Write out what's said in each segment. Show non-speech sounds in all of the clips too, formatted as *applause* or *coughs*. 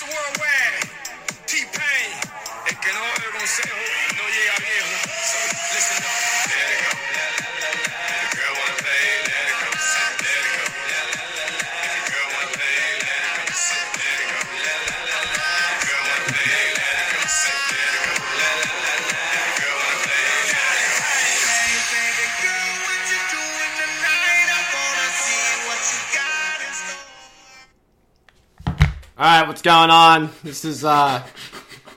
Mr. Worldwide, T-Pain, el que no oye consejo no llega viejo. All right, what's going on? This is uh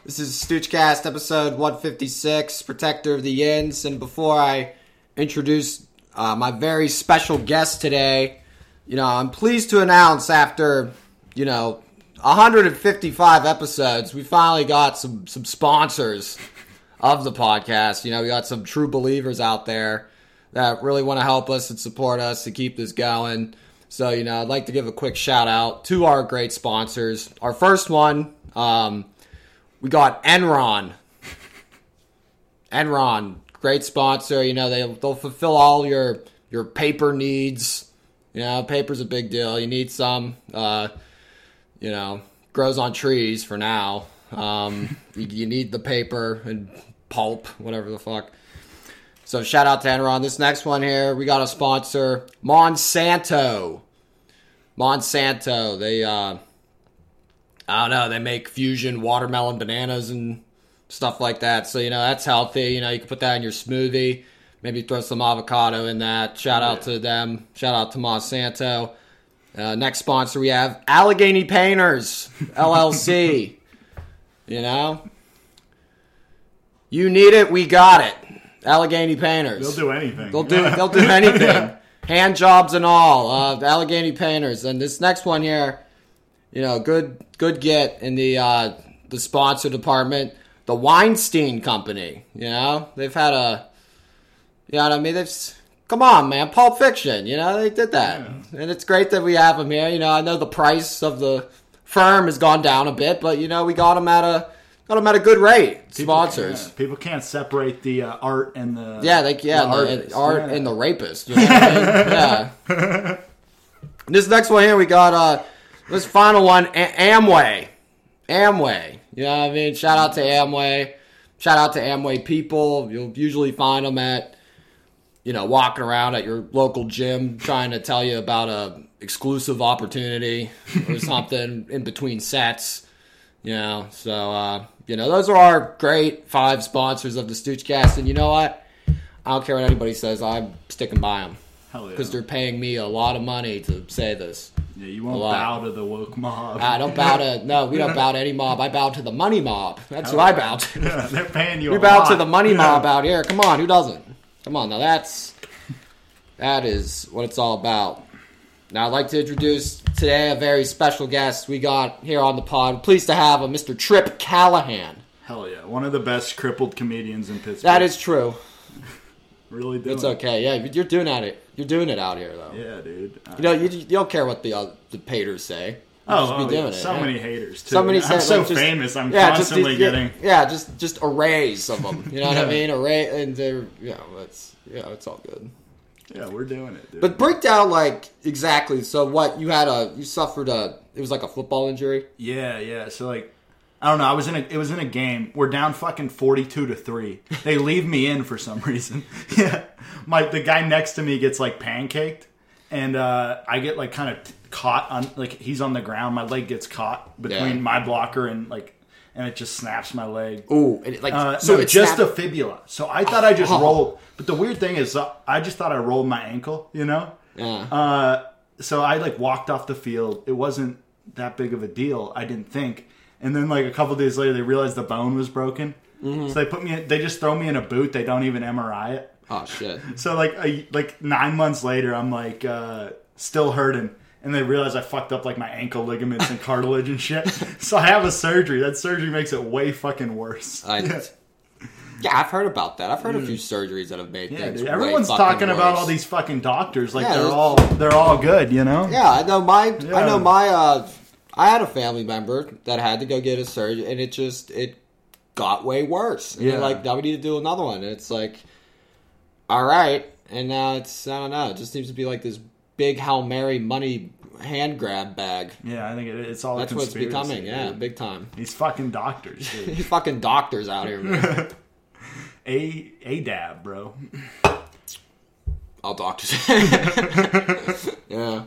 this is Stoochcast episode 156, Protector of the Yins, and before I introduce uh, my very special guest today, you know, I'm pleased to announce after, you know, 155 episodes, we finally got some some sponsors of the podcast. You know, we got some true believers out there that really want to help us and support us to keep this going. So, you know, I'd like to give a quick shout out to our great sponsors. Our first one, um, we got Enron. Enron, great sponsor. You know, they, they'll fulfill all your your paper needs. You know, paper's a big deal. You need some. Uh, you know, grows on trees for now. Um, *laughs* you, you need the paper and pulp, whatever the fuck. So shout out to Enron. This next one here, we got a sponsor, Monsanto. Monsanto. They uh I don't know, they make fusion watermelon bananas and stuff like that. So, you know, that's healthy. You know, you can put that in your smoothie. Maybe throw some avocado in that. Shout out to them. Shout out to Monsanto. Uh, next sponsor we have Allegheny Painters LLC. *laughs* you know, you need it, we got it. Allegheny Painters. They'll do anything. They'll do they'll do *laughs* anything. Hand jobs and all. Uh, Allegheny Painters. And this next one here, you know, good good get in the uh, the sponsor department. The Weinstein Company. You know, they've had a. You know what I mean? They've. Come on, man. Pulp Fiction. You know, they did that, and it's great that we have them here. You know, I know the price of the firm has gone down a bit, but you know, we got them at a got them at a good rate. People Sponsors. can't- people can't separate the uh, art and the Yeah, like yeah, the and the, art Yeah. and the rapist. You know what I mean? *laughs* Yeah. this next one here, we got uh this final one, A- Amway. Amway. You know what I mean? Shout out to Amway. Shout out to Amway people. You'll usually find them at, you know, walking around at your local gym trying to tell you about a exclusive opportunity or something in between sets. You know, so uh, you know, those are our great five sponsors of the Stoochcast, and you know what? I don't care what anybody says. I'm sticking by them Hell yeah. because they're paying me a lot of money to say this. yeah, you won't bow to the woke mob. I don't bow to no, we don't *laughs* bow to any mob. I bow to the money mob. That's who I bow to. Yeah, *laughs* they're paying you. We bow lot. to the money Yeah. mob out here. Come on, who doesn't? Come on, now that's that is what it's all about. Now I'd like to introduce today a very special guest we got here on the pod. Pleased to have a Mr. Trip Callahan. Hell yeah, one of the best crippled comedians in Pittsburgh. That is true. *laughs* really doing. It's okay. Yeah, you're doing at it. You're doing it out here though. Yeah, dude. Uh, You know, you, you don't care what the uh, the haters say. You oh, just be oh, doing yeah, it, so yeah. many haters too. Somebody I'm said, so like, just- famous. I'm yeah, constantly just, getting. yeah, just just arrays of them. You know what I *laughs* mean? Array and they're yeah, it's yeah, it's all good. Yeah, we're doing it, dude. But break down like exactly. So what you had a you suffered a it was like a football injury. Yeah, yeah. So like, I don't know. I was in a. It was in a game. We're down fucking forty-two to three. They leave me in for some *laughs* reason. *laughs* Yeah, my the guy next to me gets like pancaked, and uh, I get like kind of caught on like he's on the ground. My leg gets caught between Yeah. my blocker and like, and it just snaps my leg. Ooh, and it, like Uh, so no, it's just snapped- the fibula. So I thought I just Oh. rolled. But the weird thing is, uh, I just thought I rolled my ankle. You know. Yeah. Uh, so I like walked off the field. It wasn't that big of a deal. I didn't think. And then like a couple days later, they realized the bone was broken. Mm-hmm. So they put me. In, they just throw me in a boot. They don't even MRI it. oh shit. *laughs* So like a, like nine months later, I'm like uh, still hurting. And they realize I fucked up like my ankle ligaments and cartilage and shit. *laughs* So I have a surgery. That surgery makes it way fucking worse. I, yeah. yeah, I've heard about that. I've heard a few surgeries that have made Yeah, things. dude. Everyone's fucking talking about all these fucking doctors like Yeah, they're all they're all good, you know? Yeah, I know my I know my uh I had a family member that had to go get a surgery and it just it got way worse. And Yeah. like, now we need to do another one. And it's like all right. And now it's I don't know, it just seems to be like this big Hail Mary money hand grab bag. Yeah, I think it, it's all. That's what it's conspiracy, becoming. Yeah, dude. big time. These fucking doctors. *laughs* These fucking doctors out here, man. *laughs* A a dab, bro. All doctors. *laughs* yeah.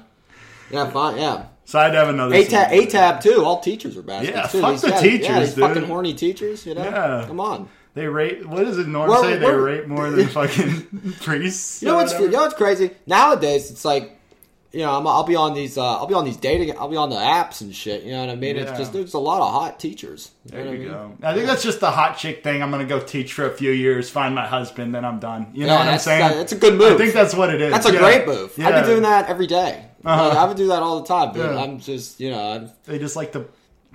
Yeah, fine. Yeah. So I'd have another. ATAB, scene. ATAB too. All teachers are bastards Yeah, too. fuck These the guys- teachers, yeah, these dude. fucking horny teachers. You know, Yeah. come on. They rate. What does it Norm Well, say? They rate more than *laughs* fucking priests. You know what's you know what's crazy nowadays? It's like, you know, I'm, I'll be on these, uh, I'll be on these dating, I'll be on the apps and shit. You know what I mean? It's Yeah. just there's a lot of hot teachers. You know There what I mean? go. I think that's just the hot chick thing. I'm gonna go teach for a few years, find my husband, then I'm done. You know Yeah, what I'm saying? that- that's a good move. I think that's what it is. That's a Yeah. great move. I've been doing that every day. Uh-huh. Like, I would do that all the time, Yeah. I'm just, you know, I'm, They just like to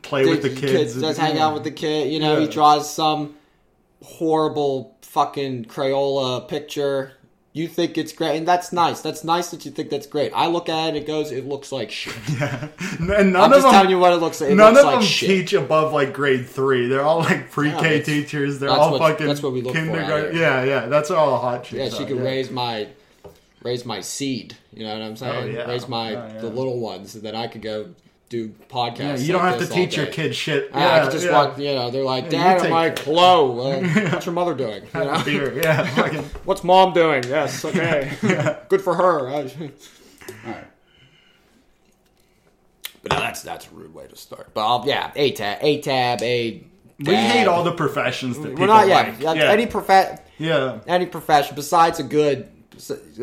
play with the kids. Just hang out with the kid. You know, he draws some horrible fucking Crayola picture. You think it's great, and that's nice. That's nice that you think that's great. I look at it, it goes, it looks like shit. *laughs* Yeah, And none I'm of just them, telling you what it looks like. It none looks of like them shit. teach above like grade three. They're all like pre-K Yeah, teachers. They're all what- fucking that's what we look for kindergarten. here. Yeah, yeah. That's all hot chicks. Yeah, she could yeah. raise my raise my seed. You know what I'm oh, saying? Oh, yeah. Raise my oh, yeah. the little ones, so that I could go do podcasts. Yeah, you don't have this to teach your day. kid shit. Ah, Yeah, I could just yeah. walk. You know, they're like, Yeah, you Dad, I'm *laughs* like, hello. Uh, what's your mother doing? You know? Beer. Yeah. *laughs* What's mom doing? Yes, okay. *laughs* Good for her. Alright. But no, that's that's a rude way to start. But I'll, yeah, a tab, a tab, a. We hate all the professions that people We're not yeah, like. yeah, yeah. any prof- yeah. any profession besides a good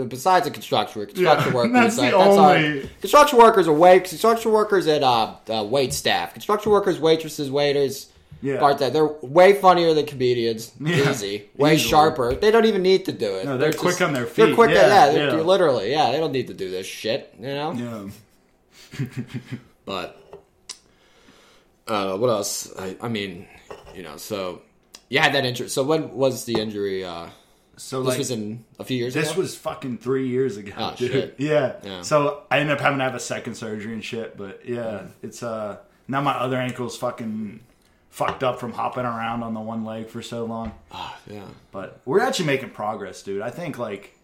besides a construction worker construction Yeah, workers that's the our- only- construction workers are wait construction workers and uh, uh, wait staff construction workers waitresses waiters Yeah. bartenders they're way funnier than comedians Yeah, easy way easily. sharper they don't even need to do it No, they're quick on their they're feet. quick Yeah, yeah, they're, yeah. they're literally yeah they don't need to do this shit you know Yeah. *laughs* but uh, what else? I, I mean, you know, so you had that injury. So when was the injury? Uh, So this like was in a few years ago. this ago. was fucking three years ago, Oh, dude. shit. Yeah. Yeah. So I ended up having to have a second surgery and shit. But yeah, it's uh now my other ankle's fucking fucked up from hopping around on the one leg for so long. Ah, yeah. But we're actually making progress, dude. I think like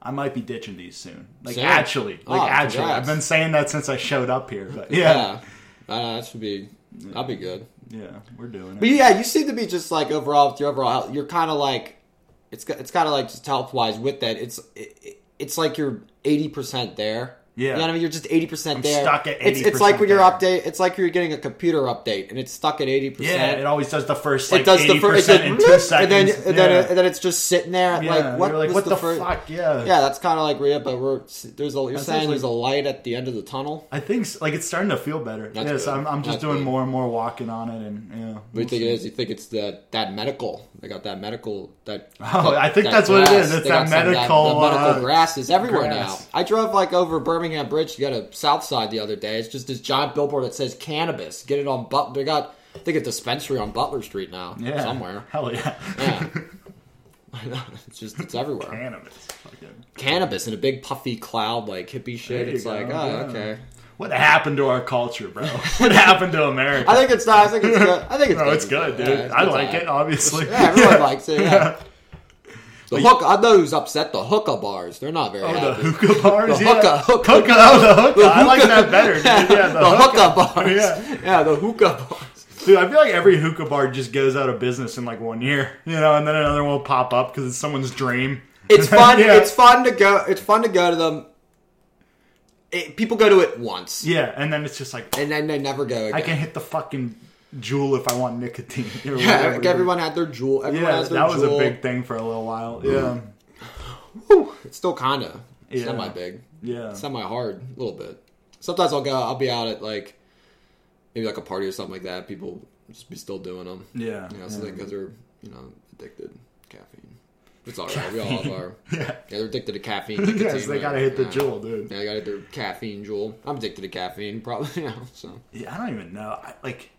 I might be ditching these soon. Like Soon? actually, like Oh, actually, congrats. I've been saying that since I showed up here. But yeah, Yeah. Uh, that should be. That'd be good. yeah, we're doing it. But yeah, you seem to be just like overall with your overall health. You're kind of like it's got- it's kind of like just health wise with that. It's it, it- it's like you're eighty percent there. Yeah. you know what I mean. You're just eighty percent there. stuck at eighty It's it's like when you're there. update. It's like you're getting a computer update and it's stuck at eighty percent. Yeah, it always does the first like it does the eighty first, in two and seconds, then and then, yeah. and then it's just sitting there. yeah, like what? you're like what the, fir- fuck? Yeah, Yeah, that's kind of like Rhea, but we're there's a you're That's saying there's a light at the end of the tunnel. I think like it's starting to feel better. That's yes, good. I'm, I'm just That's doing good. more and more walking on it, and yeah. What do you think it is? You think it's the that medical? They got that medical that. *laughs* Oh, that- I think that's what it is. It's that medical, the medical uh, grass is everywhere now. I drove like over Birmingham Bridge to go to South Side the other day. It's just this giant billboard that says cannabis. Get it on but They got I think a dispensary on Butler Street now. Yeah, somewhere. Hell yeah, Yeah. It's just it's everywhere. cannabis. Fucking- Cannabis in a big puffy cloud like hippie shit. It's like, go, oh, yeah. okay. What happened to our culture, bro? *laughs* what happened to America? I think it's nice. I think it's good. I think it's no, good. it's good, dude. Yeah, it's I like it, obviously. Yeah, everyone likes it. Yeah. *laughs* The hook. I know who's upset. The hookah bars. They're not very Oh, the hookah bars. The yeah. hookah- hookah- hookah. Oh, the hookah. I like that better, dude. Yeah, the, *laughs* the hookah. hookah bars. Yeah. Yeah. the hookah bars. Dude, I feel like every hookah bar just goes out of business in like one year, *laughs* you know, and then another one will pop up because it's someone's dream. It's *laughs* fun. Yeah. It's fun to go. It's fun to go to them. It, people go to it once, Yeah, and then it's just like and then they never go again. I can hit the fucking JUUL if I want nicotine. *laughs* yeah, whatever. like everyone had their JUUL. Everyone Yeah, their that was JUUL. a big thing for a little while. Mm. Yeah, Whew, it's still kind of Yeah. semi big, yeah. semi hard, a little bit. Sometimes I'll go. I'll be out at like maybe like a party or something like that. People just be still doing them. Yeah, You know, so yeah. because they're you know addicted to caffeine. It's all right. We all *laughs* have our Yeah. yeah. They're addicted to caffeine. Nicotine, *laughs* yes, they right? gotta hit the Yeah. JUUL, dude. Yeah, they gotta hit their caffeine JUUL. I'm addicted to caffeine, probably. You know, so Yeah, I don't even know. I, like,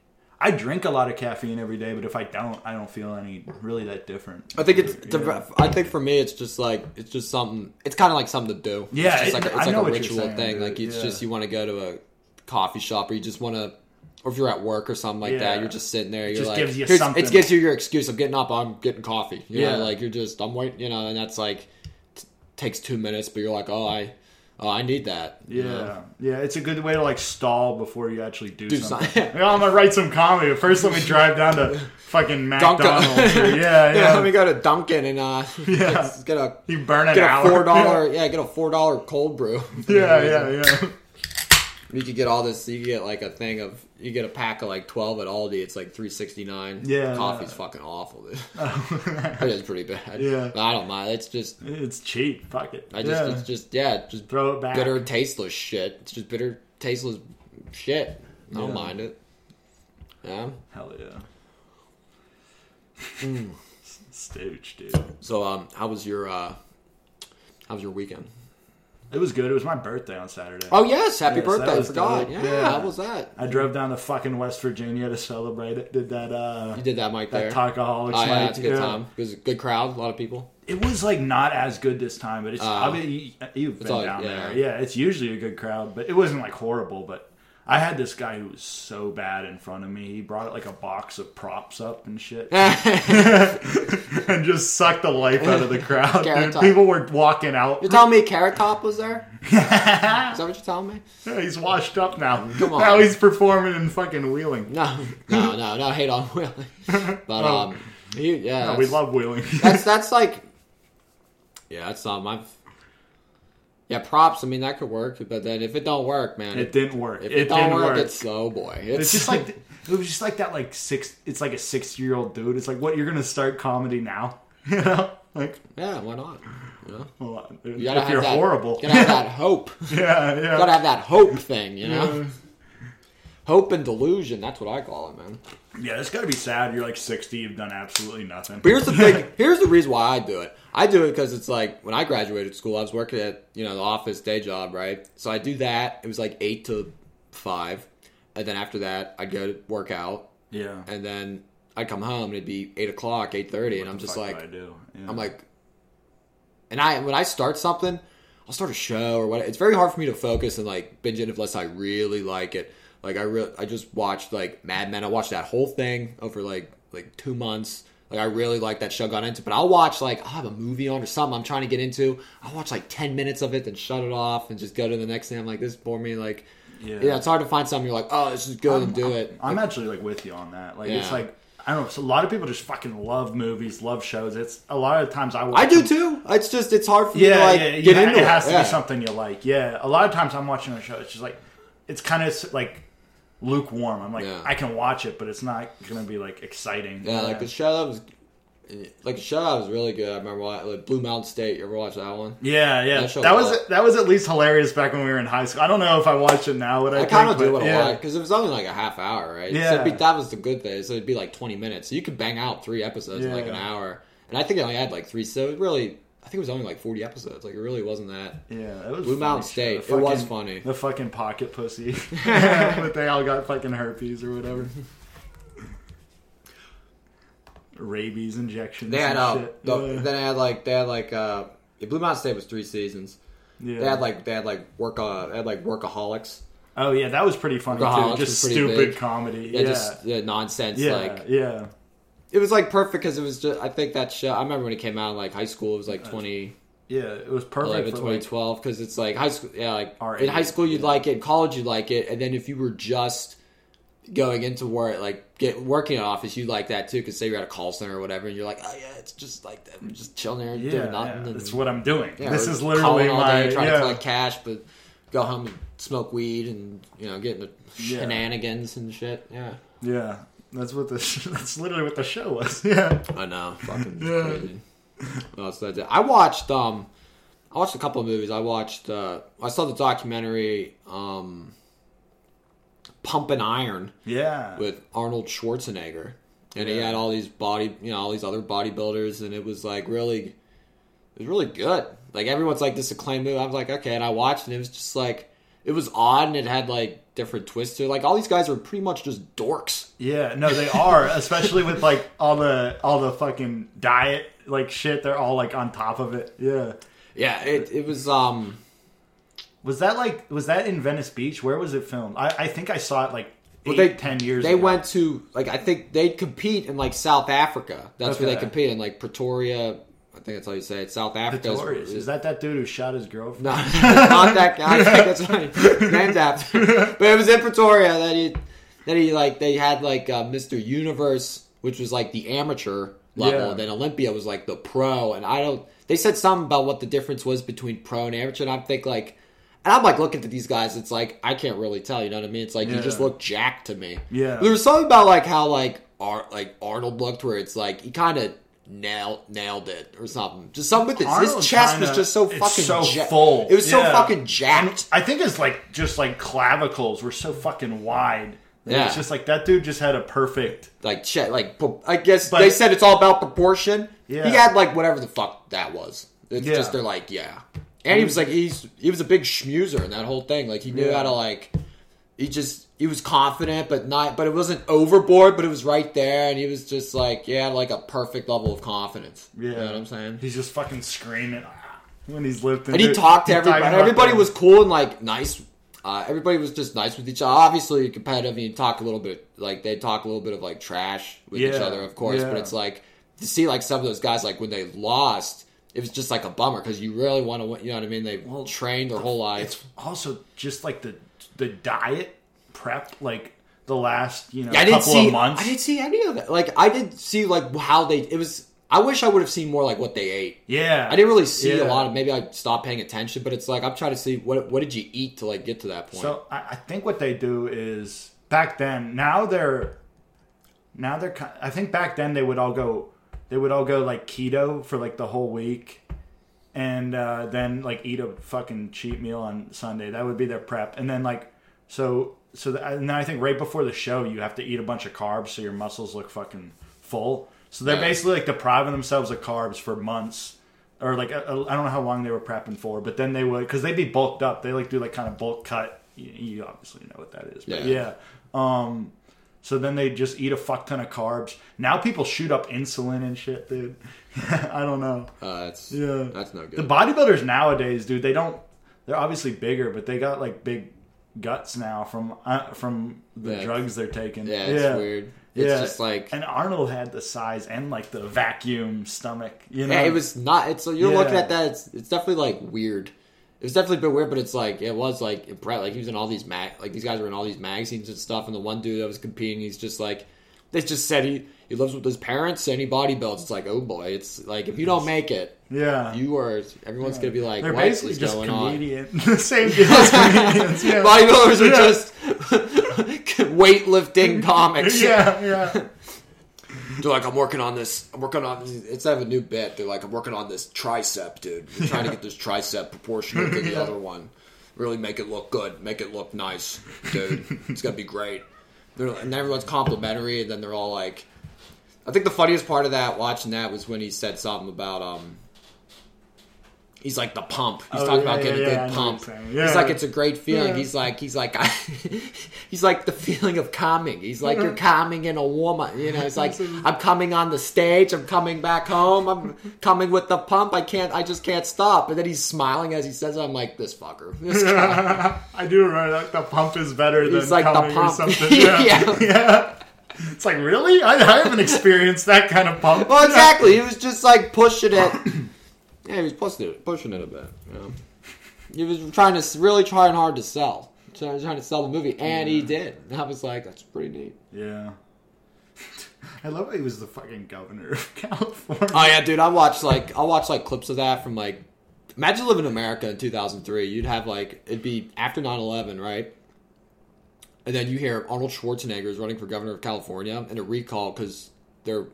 I drink a lot of caffeine every day, but if I don't, I don't feel any really that different. I think it's. Yeah. I think for me, it's just like it's just something. It's kind of like something to do. Yeah, it's just it- like a, it's I like a ritual saying, thing. dude. Like it's Yeah. just you want to go to a coffee shop or you just want to. Or if you're at work or something like Yeah. that, you're just sitting there. You're just like, gives you something. It gives you your excuse. I'm getting up. I'm getting coffee. You Yeah. know, like you're just. I'm waiting. You know, and that's like t- takes two minutes, but you're like, oh, I, Oh, I need that. you Yeah, yeah, it's a good way to like stall before you actually do, Do something. something. *laughs* Yeah, I'm gonna write some comedy. But first, let me drive down to fucking. McDonald's. or- *laughs* yeah, Yeah, yeah. let me go to Dunkin' and uh, *laughs* Yeah. get, get a you burn an get a hour. four dollar yeah get a four dollar cold brew. Yeah, yeah, yeah. You could get all this. You get like a thing of you get a pack of like twelve at Aldi. It's like three sixty nine. Yeah. coffee's fucking awful. Dude. *laughs* it is pretty bad. Yeah. I don't mind. It's just It's cheap. Fuck it. I just yeah. it's just yeah just throw it back. bitter tasteless shit. It's just bitter tasteless shit. I don't Yeah. mind it. Yeah. Hell yeah. Hmm. *laughs* Stooge, dude. So um, how was your uh, how was your weekend? It was good. It was my birthday on Saturday. Oh yes, happy Yes, birthday! I forgot. dope. Yeah, Yeah. how was that? I drove down to fucking West Virginia to celebrate it. Did that uh You did that, Mike. that There. Talkaholics Oh yeah, it's a good Yeah. time. It was a good crowd, a lot of people. It was like not as good this time, but it's Oh. I mean you, you've been all- down yeah. there. Yeah, it's usually a good crowd, but it wasn't like horrible. But I had this guy who was so bad in front of me. He brought like a box of props up and shit, *laughs* *laughs* and just sucked the life out of the crowd. Dude. People were walking out. You're telling me Carrot Top was there? *laughs* Is that what you're telling me? Yeah, he's washed up now. Come on. Now he's performing in fucking Wheeling. No, no, no, no. Hate on Wheeling, But um, he, yeah, No, we love Wheeling. that's that's like, yeah, that's not my. Yeah, props. I mean, that could work, but then if it don't work, man, it didn't work. If It, it, don't didn't work, work. it's oh boy, it's, It's just like *laughs* it was just like that like six. It's like a six-year-old dude. It's like what you're gonna start comedy now, *laughs* you know? Like, yeah, why not? You know, hold uh, you gotta if have you're that, horrible, You gotta have that *laughs* hope. You yeah, yeah. gotta have that hope thing. You know, yeah. Hope and delusion. That's what I call it, man. Yeah, it's gotta be sad. You're like sixty. You've done absolutely nothing. But here's the thing. *laughs* Here's the reason why I do it. I do it because it's like when I graduated school, I was working at you know the office day job, right? So I do that. It was like eight to five, and then after that, I'd go to work out, yeah, and then I'd come home and it'd be eight o'clock, eight thirty, and I'm just like, I do. Yeah. I'm like, and I when I start something, I'll start a show or what. It's very hard for me to focus and like binge it unless I really like it. Like I really, I just watched like Mad Men. I watched that whole thing over like like two months. Like I really like that show. Got into, but I'll watch like I'll have a movie on or something I'm trying to get into. I'll watch like ten minutes of it, then shut it off and just go to the next thing. I'm like, this bore me. Like, Yeah. yeah. it's hard to find something you're like, oh, this is good and do it. I'm actually like with you on that. Like it's like I don't know. So a lot of people just fucking love movies, love shows. It's a lot of times I watch I do them- too. It's just it's hard for me Yeah, to like yeah, you get into it. has to Yeah. be something you like. Yeah, a lot of times I'm watching a show. It's just like it's kind of like lukewarm. I'm like Yeah. I can watch it, but it's not gonna be like exciting. Yeah, like the show that was, like the show was really good. I remember wa- like Blue Mountain State. You ever watch that one? yeah, yeah. That That was was a lot. that was at least hilarious back when we were in high school. I don't know if I watch it now. What I, I kind of do but it a yeah. lot because it was only like a half hour, right? Yeah. so it'd be, that was the good thing. So it'd be like twenty minutes, so you could bang out three episodes in like an hour. And I think it only had like three. So it really, I think it was only like forty episodes. Like it really wasn't that. Yeah, it was Blue Mountain. State. It was funny. The fucking pocket pussy, *laughs* *laughs* but they all got fucking herpes or whatever. Rabies injections. They had and uh, shit. the, yeah. then they had like they had like uh, yeah, Blue Mountain State was three seasons. yeah. They had like they had like work uh, they had like workaholics. Oh yeah, that was pretty funny Workaholics too. Just stupid big. comedy. Yeah, Yeah, just yeah, nonsense. yeah, Like yeah. It was like perfect because it was just. I think that show. I remember when it came out in like high school. It was like twenty. Yeah, it was perfect 11, for 2012 because it's like high school yeah like in high school you'd yeah. like it in college you'd like it and then if you were just going into work like get working in an office you'd like that too because say you're at a call center or whatever and you're like oh yeah it's just like that I'm just chilling there yeah, doing nothing yeah, that's what I'm doing. yeah, this is literally all my day trying yeah. to collect cash but go home and smoke weed and you know get into shenanigans and shit yeah yeah. That's what the *laughs* that's literally what the show was. *laughs* Yeah, I know fucking Yeah. crazy What else did I do? I watched um I watched a couple of movies. I watched uh I saw the documentary um Pumpin' Iron yeah, with Arnold Schwarzenegger. And he had all these body you know, all these other bodybuilders and it was like really it was really good. Like everyone's like this acclaimed movie. I was like, okay, and I watched and it was just like it was odd and it had like different twists to it. Like all these guys are pretty much just dorks. yeah. No, they are, *laughs* especially with like all the all the fucking diet like shit. They're all like on top of it. Yeah. Yeah, it it was um Was that like was that in Venice Beach? Where was it filmed? I, I think I saw it like eight, Well, they- ten years. They ago. went to like I think they'd compete in like South Africa. That's where they compete in like Pretoria. I think that's how you say it. South Africa. Pretorius. Is that that dude who shot his girlfriend? No, *laughs* not that guy. I think *laughs* that's what he named after. But it was in Pretoria that he that he like they had like uh, Mr. Universe, which was like the amateur level, Yeah. and then Olympia was like the pro. And I don't. They said something about what the difference was between pro and amateur, and I'm think like. And I'm like looking at these guys. It's like I can't really tell. You know what I mean? It's like you just look jacked to me. Yeah. There was something about like how like Ar- like Arnold looked, where it's like he kind of nailed nailed it or something. Just something with his, his chest kinda- was just so fucking so ja- full. It was so Yeah. fucking jacked. I think it's like just like clavicles were so fucking wide. Yeah. It's just like that dude just had a perfect. like che- like I guess But- they said it's all about proportion. Yeah. He had like whatever the fuck that was. It's Yeah. just they're like yeah, and he was like he's he was a big schmoozer in that whole thing. Like he knew Yeah. how to like he just he was confident, but not but it wasn't overboard, but it was right there, and he was just like yeah, like a perfect level of confidence. Yeah. you know what I'm saying. He's just fucking screaming "Ah," when he's lifting. And he Dude, talked to everybody. Everybody was cool and like nice. Uh, everybody was just nice with each other. Obviously competitive. And you talk a little bit like they talk a little bit of like trash with each other, of course. But it's like to see like some of those guys like when they lost, it was just like a bummer because you really want to. You know what I mean? They trained their whole life. It's also just like the the diet prep, like the last you know I didn't couple see. of months. I didn't see any of that. Like I did see like how they. It was. I wish I would have seen more like what they ate. yeah, I didn't really see Yeah. a lot of. Maybe I stopped paying attention, but it's like I'm trying to see what what did you eat to like get to that point. So I, I think what they do is back then. Now they're now they're. I think back then they would all go. They would all go like keto for like the whole week, and uh, then like eat a fucking cheat meal on Sunday. That would be their prep, and then like so so. The, and then I think right before the show you have to eat a bunch of carbs so your muscles look fucking full. So they're Yeah. basically like depriving themselves of carbs for months or like I I don't know how long they were prepping for, but then they would because they'd be bulked up. They like do like kind of bulk cut. You, you obviously know what that is, but Yeah. yeah. Um, so then they just eat a fuck ton of carbs. Now people shoot up insulin and shit, dude. *laughs* I don't know. uh, that's Yeah, that's no good. The bodybuilders nowadays, dude, they don't. They're obviously bigger, but they got like big guts now from uh, from the Yeah. drugs they're taking. Yeah, it's weird. It's yeah, just like and Arnold had the size and like the vacuum stomach. You know, yeah, it was not. It's you're Yeah. looking at that. It's it's definitely like weird. It was definitely a bit weird, but it's like it was like impre- like he was in all these mag like these guys were in all these magazines and stuff. And the one dude that was competing, he's just like they just said he he lives with his parents and he bodybuilds. It's like oh boy, it's like if you don't make it, yeah. you are everyone's gonna be like They're what basically just going on? comedians. *laughs* the same deal as comedians. Yeah. Bodybuilders are just *laughs* weightlifting *laughs* comics. yeah, yeah. They're like, I'm working on this. I'm working on. It's have a new bit. They're like, I'm working on this tricep, dude. We're trying to get this tricep proportional to the other one. Really make it look good. Make it look nice, dude. It's gonna be great. They're, and everyone's complimentary, and then they're all like, I think the funniest part of that, watching that, was when he said something about um. He's like the pump. He's Oh, talking yeah, about getting yeah, a good what pump. He's like it's a great feeling. Yeah. He's like he's like *laughs* he's like the feeling of calming. He's like you're calming in a woman. You know, it's like I'm coming on the stage. I'm coming back home. I'm *laughs* coming with the pump. I can't. I just can't stop. And then he's smiling as he says, it. "I'm like this fucker." *laughs* This. I do remember that the pump is better than He's like the coming or pump. something. Yeah. Yeah. yeah. It's like really? I, I haven't experienced that kind of pump. Well, exactly. He was just like pushing it. *coughs* Yeah, he was pushing it, pushing it a bit. You know? He was trying to really trying hard to sell, trying, trying to sell the movie, and he did. And I was like, that's pretty neat. Yeah. *laughs* I love how he was the fucking governor of *laughs* California. Oh yeah, dude. I watched like I watched like clips of that from like. Imagine living in America in 2003. You'd have like it'd be after 9/11, right? And then you hear Arnold Schwarzenegger is running for governor of California and a recall because there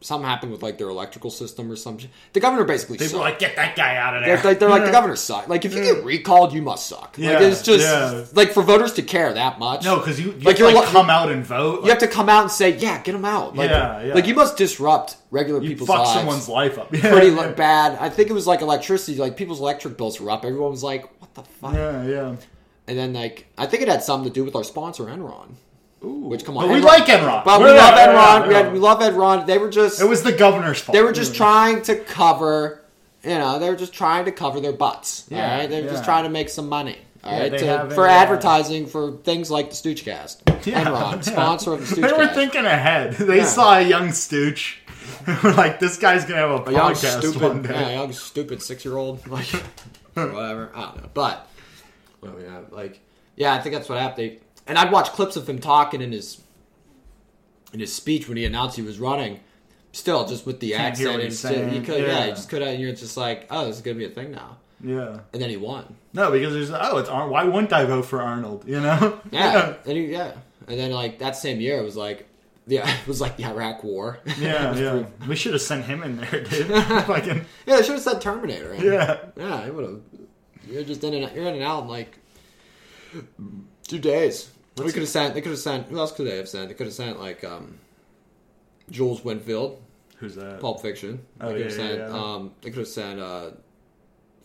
something happened with like their electrical system or something. The governor basically People sucked. were like, get that guy out of They're, there. like, they're like the Yeah. governor suck. Like if you get mm. recalled, you must suck. Yeah, like it's just yeah. like for voters to care that much. No, because you, you Like, like you're like, come out and vote. you have to come out and say, "Yeah, get him out." Like, Yeah, yeah. like you must disrupt regular you people's fuck lives. someone's life up. *laughs* Pretty yeah. li- bad. I think it was like electricity. Like people's electric bills were up. Everyone was like, "What the fuck?" Yeah, yeah. And then like I think it had something to do with our sponsor Enron. Ooh, which come on, But we Enron- like Enron. But we We're- love yeah, Enron. We, had, we love Enron. They were just It was the governor's fault. they were just trying to cover. You know, they were just trying to cover their butts. Yeah, all right, they were yeah. just trying to make some money. All Yeah, right, to- for uh, advertising for things like the Stoochcast. *laughs* Yeah, Enron, yeah. *laughs* sponsor of the Stoochcast. They were thinking ahead. *laughs* They Yeah. saw a young stooge We're like, this guy's gonna have a a young podcast stupid, one day. yeah, young stupid six year old, like or whatever. I don't know, but well, yeah, like yeah, I think that's what happened. And I'd watch clips of him talking in his in his speech when he announced he was running. Still, just with the Can't hear accent, what and he's you could, yeah. Yeah. you just could have. You're just like, oh, this is gonna be a thing now. Yeah. And then he won. No, because there's oh, it's Ar- why wouldn't I vote for Arnold? You know? *laughs* Yeah, and he, yeah, and then like that same year, it was like, yeah, *laughs* it was like the Iraq War. *laughs* Yeah, yeah. pretty- We should have sent him in there, dude. Fucking yeah. They should have said Terminator. in. yeah. Yeah, it would have. You're just in and you're in and out in like two days. we could have sent. They could have sent. Who else could they have sent? They could have sent like um, Jules Winfield, Who's that? Pulp Fiction. They Oh, could have yeah, sent. yeah, yeah. Um, they could have sent. Uh,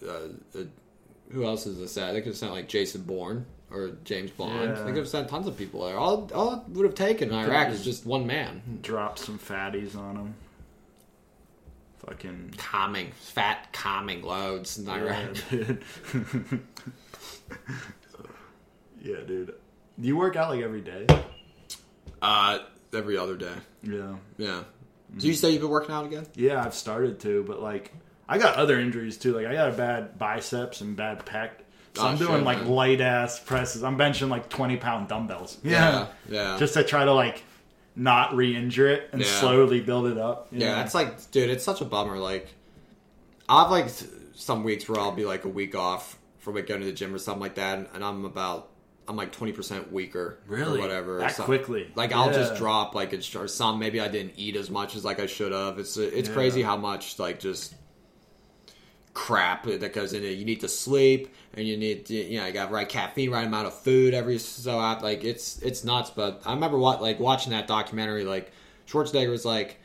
uh, uh, who else is this at? They could have sent like Jason Bourne or James Bond. Yeah. They could have sent tons of people there. All all it would have taken in Iraq is just one man. Drop some fatties on him. Fucking Calming, fat, calming loads Iraq. yeah, dude. *laughs* yeah, dude. Do you work out like every day? Uh, every other day. Yeah. Yeah. Do you say you've been working out again? Yeah, I've started to, but like I got other injuries too. Like I got a bad biceps and bad pec. So Oh, I'm doing shit, like man. light ass presses. I'm benching like 20 pound dumbbells. Yeah, yeah. Just to try to like not re-injure it and Yeah. slowly build it up. Yeah, know? it's like, dude, it's such a bummer. Like, I'll have like some weeks where I'll be like a week off from like going to the gym or something like that, and, and I'm about, I'm like twenty percent weaker, Really? or whatever, or That some- quickly? Like, I'll just drop like or some maybe I didn't eat as much as like I should have. It's it's Yeah. crazy how much like just crap that goes in it. You need to sleep, and you need to, you know you got right caffeine, right amount of food every so often. Like it's it's nuts. But I remember what like watching that documentary. Like Schwarzenegger was like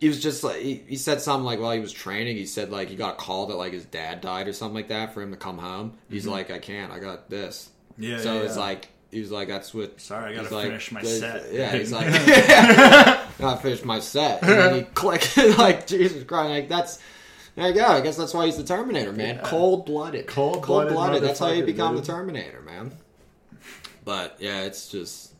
he was just like he, he said something like while he was training he said like he got a call that like his dad died or something like that for him to come home he's like i can't i got this Mm-hmm. Yeah, so yeah, it's yeah. like he was like that's what Sorry, I gotta like, finish my set. yeah he's like *laughs* i gotta finish my set and then he clicked *laughs* like jesus christ like that's there you go i guess that's why he's the terminator man cold-blooded Cold-blooded cold-blooded that's how you become dude. the terminator man but yeah it's just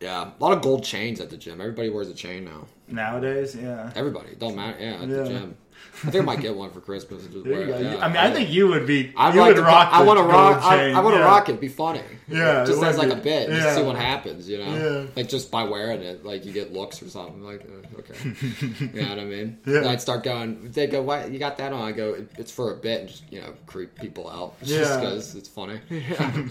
yeah a lot of gold chains at the gym everybody wears a chain now nowadays. Yeah. Everybody, don't matter. Yeah, at Yeah. the gym. I think I might get one for Christmas and just wear it. Yeah, I mean, I think you would be. You like would to rock. I want to rock. I, I want to yeah. rock it. Be funny. Yeah, just as like be. a bit, just Yeah. see what happens. You know, Yeah. like just by wearing it, like you get looks or something. Like, uh, okay, *laughs* you know what I mean? Yeah. And I'd start going. They go, "Why you got that on?" I go, "It- "It's for a bit, and just you know, creep people out, *laughs* just Yeah. because it's funny." *laughs* Yeah.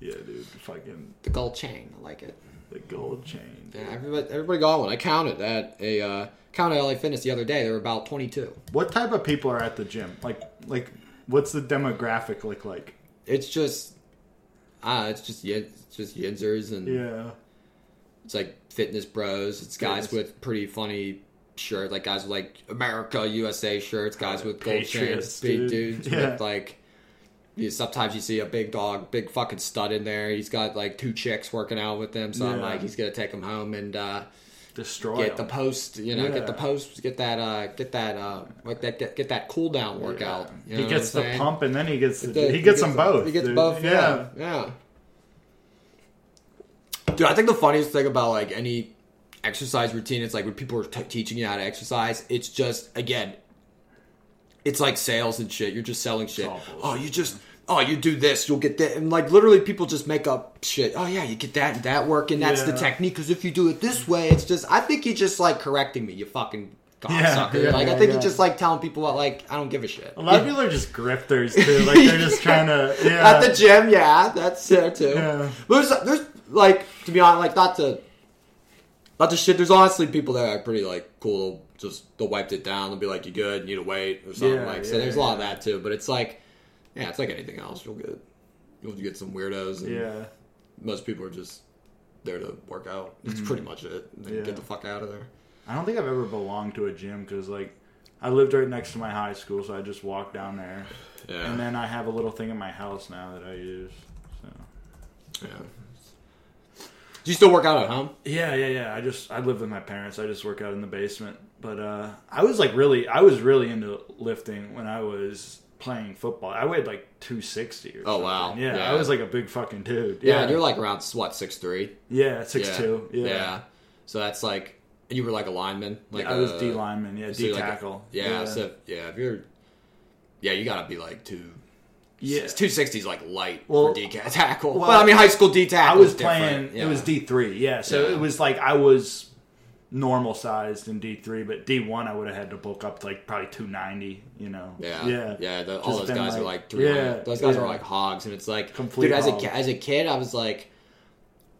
Yeah, dude. Fucking the gold chain, I like it. the gold chain. Yeah, everybody, everybody got one. I counted at a uh, counted LA Fitness the other day. There were about twenty two. What type of people are at the gym? Like, like, what's the demographic look like? It's just, ah, it's just it's just yinzers and Yeah. it's like fitness bros. It's guys Fitness. with pretty funny shirts, like guys with like America USA shirts, guys with gold chains, big dudes *laughs* Yeah. with like. You, sometimes you see a big dog, big fucking stud in there. He's got like two chicks working out with him, so I'm like, he's gonna take him home and uh, Destroy get the post. You know, Yeah. get the post, get that, uh, get that, uh, like that, get, get that cool down workout. You know he gets the saying? pump and then he gets the, The- he gets them both. He gets dude. both. Yeah. yeah, Dude, I think the funniest thing about like any exercise routine is like when people are t- teaching you how to exercise. It's just again, it's like sales and shit. You're just selling shit. Oh, you just. Oh, you do this, you'll get that, and like literally, people just make up shit. Oh yeah, you get that and that work, and that's the technique. Because if you do it this way, it's just. I think you're just like correcting me, you fucking Yeah, cocksucker. yeah, like I think yeah. you're just like telling people what like I don't give a shit. A lot of people are just grifters too. Like they're just *laughs* trying to. Yeah. At the gym, yeah, that's there too. Yeah. There's, there's like to be honest, like not to, not to shit. There's honestly people that are pretty like cool. They'll just they'll wipe it down. They'll be like, "You good? You need to wait or something." Yeah, like so. yeah, There's a lot of that too. But it's like, yeah, it's like anything else. You'll get you'll get some weirdos. And yeah. Most people are just there to work out. That's pretty much it. And Mm-hmm. Yeah. Get the fuck out of there. I don't think I've ever belonged to a gym because like I lived right next to my high school, so I just walked down there. Yeah. And then I have a little thing in my house now that I use. So. yeah. Do you still work out at home? Yeah, yeah, yeah. I just I live with my parents. I just work out in the basement. But uh, I was like really I was really into lifting when I was playing football. I weighed like 260 or Oh, wow. something. Yeah, Yeah. I was like a big fucking dude. Yeah, Yeah. and you're like around what six three. yeah, six yeah. two. Yeah. yeah. So that's like, and you were like a lineman. Like I was uh, D lineman, yeah, so D you're like a- tackle. yeah, so yeah, if you're, yeah, you gotta be like two. yeah. two sixty is like light Well- for D ca- tackle. well, Well, I mean, high school D I tackle. I was is different. playing. Yeah. It was D three, yeah. So Yeah. it was like I was normal sized in D three, but D one I would have had to bulk up to like probably two ninety. You know. Yeah, yeah, yeah. The, all those been guys are like- like three hundred. yeah, those guys yeah. are like hogs, and it's like, Complete dude. As a as a kid, I was like,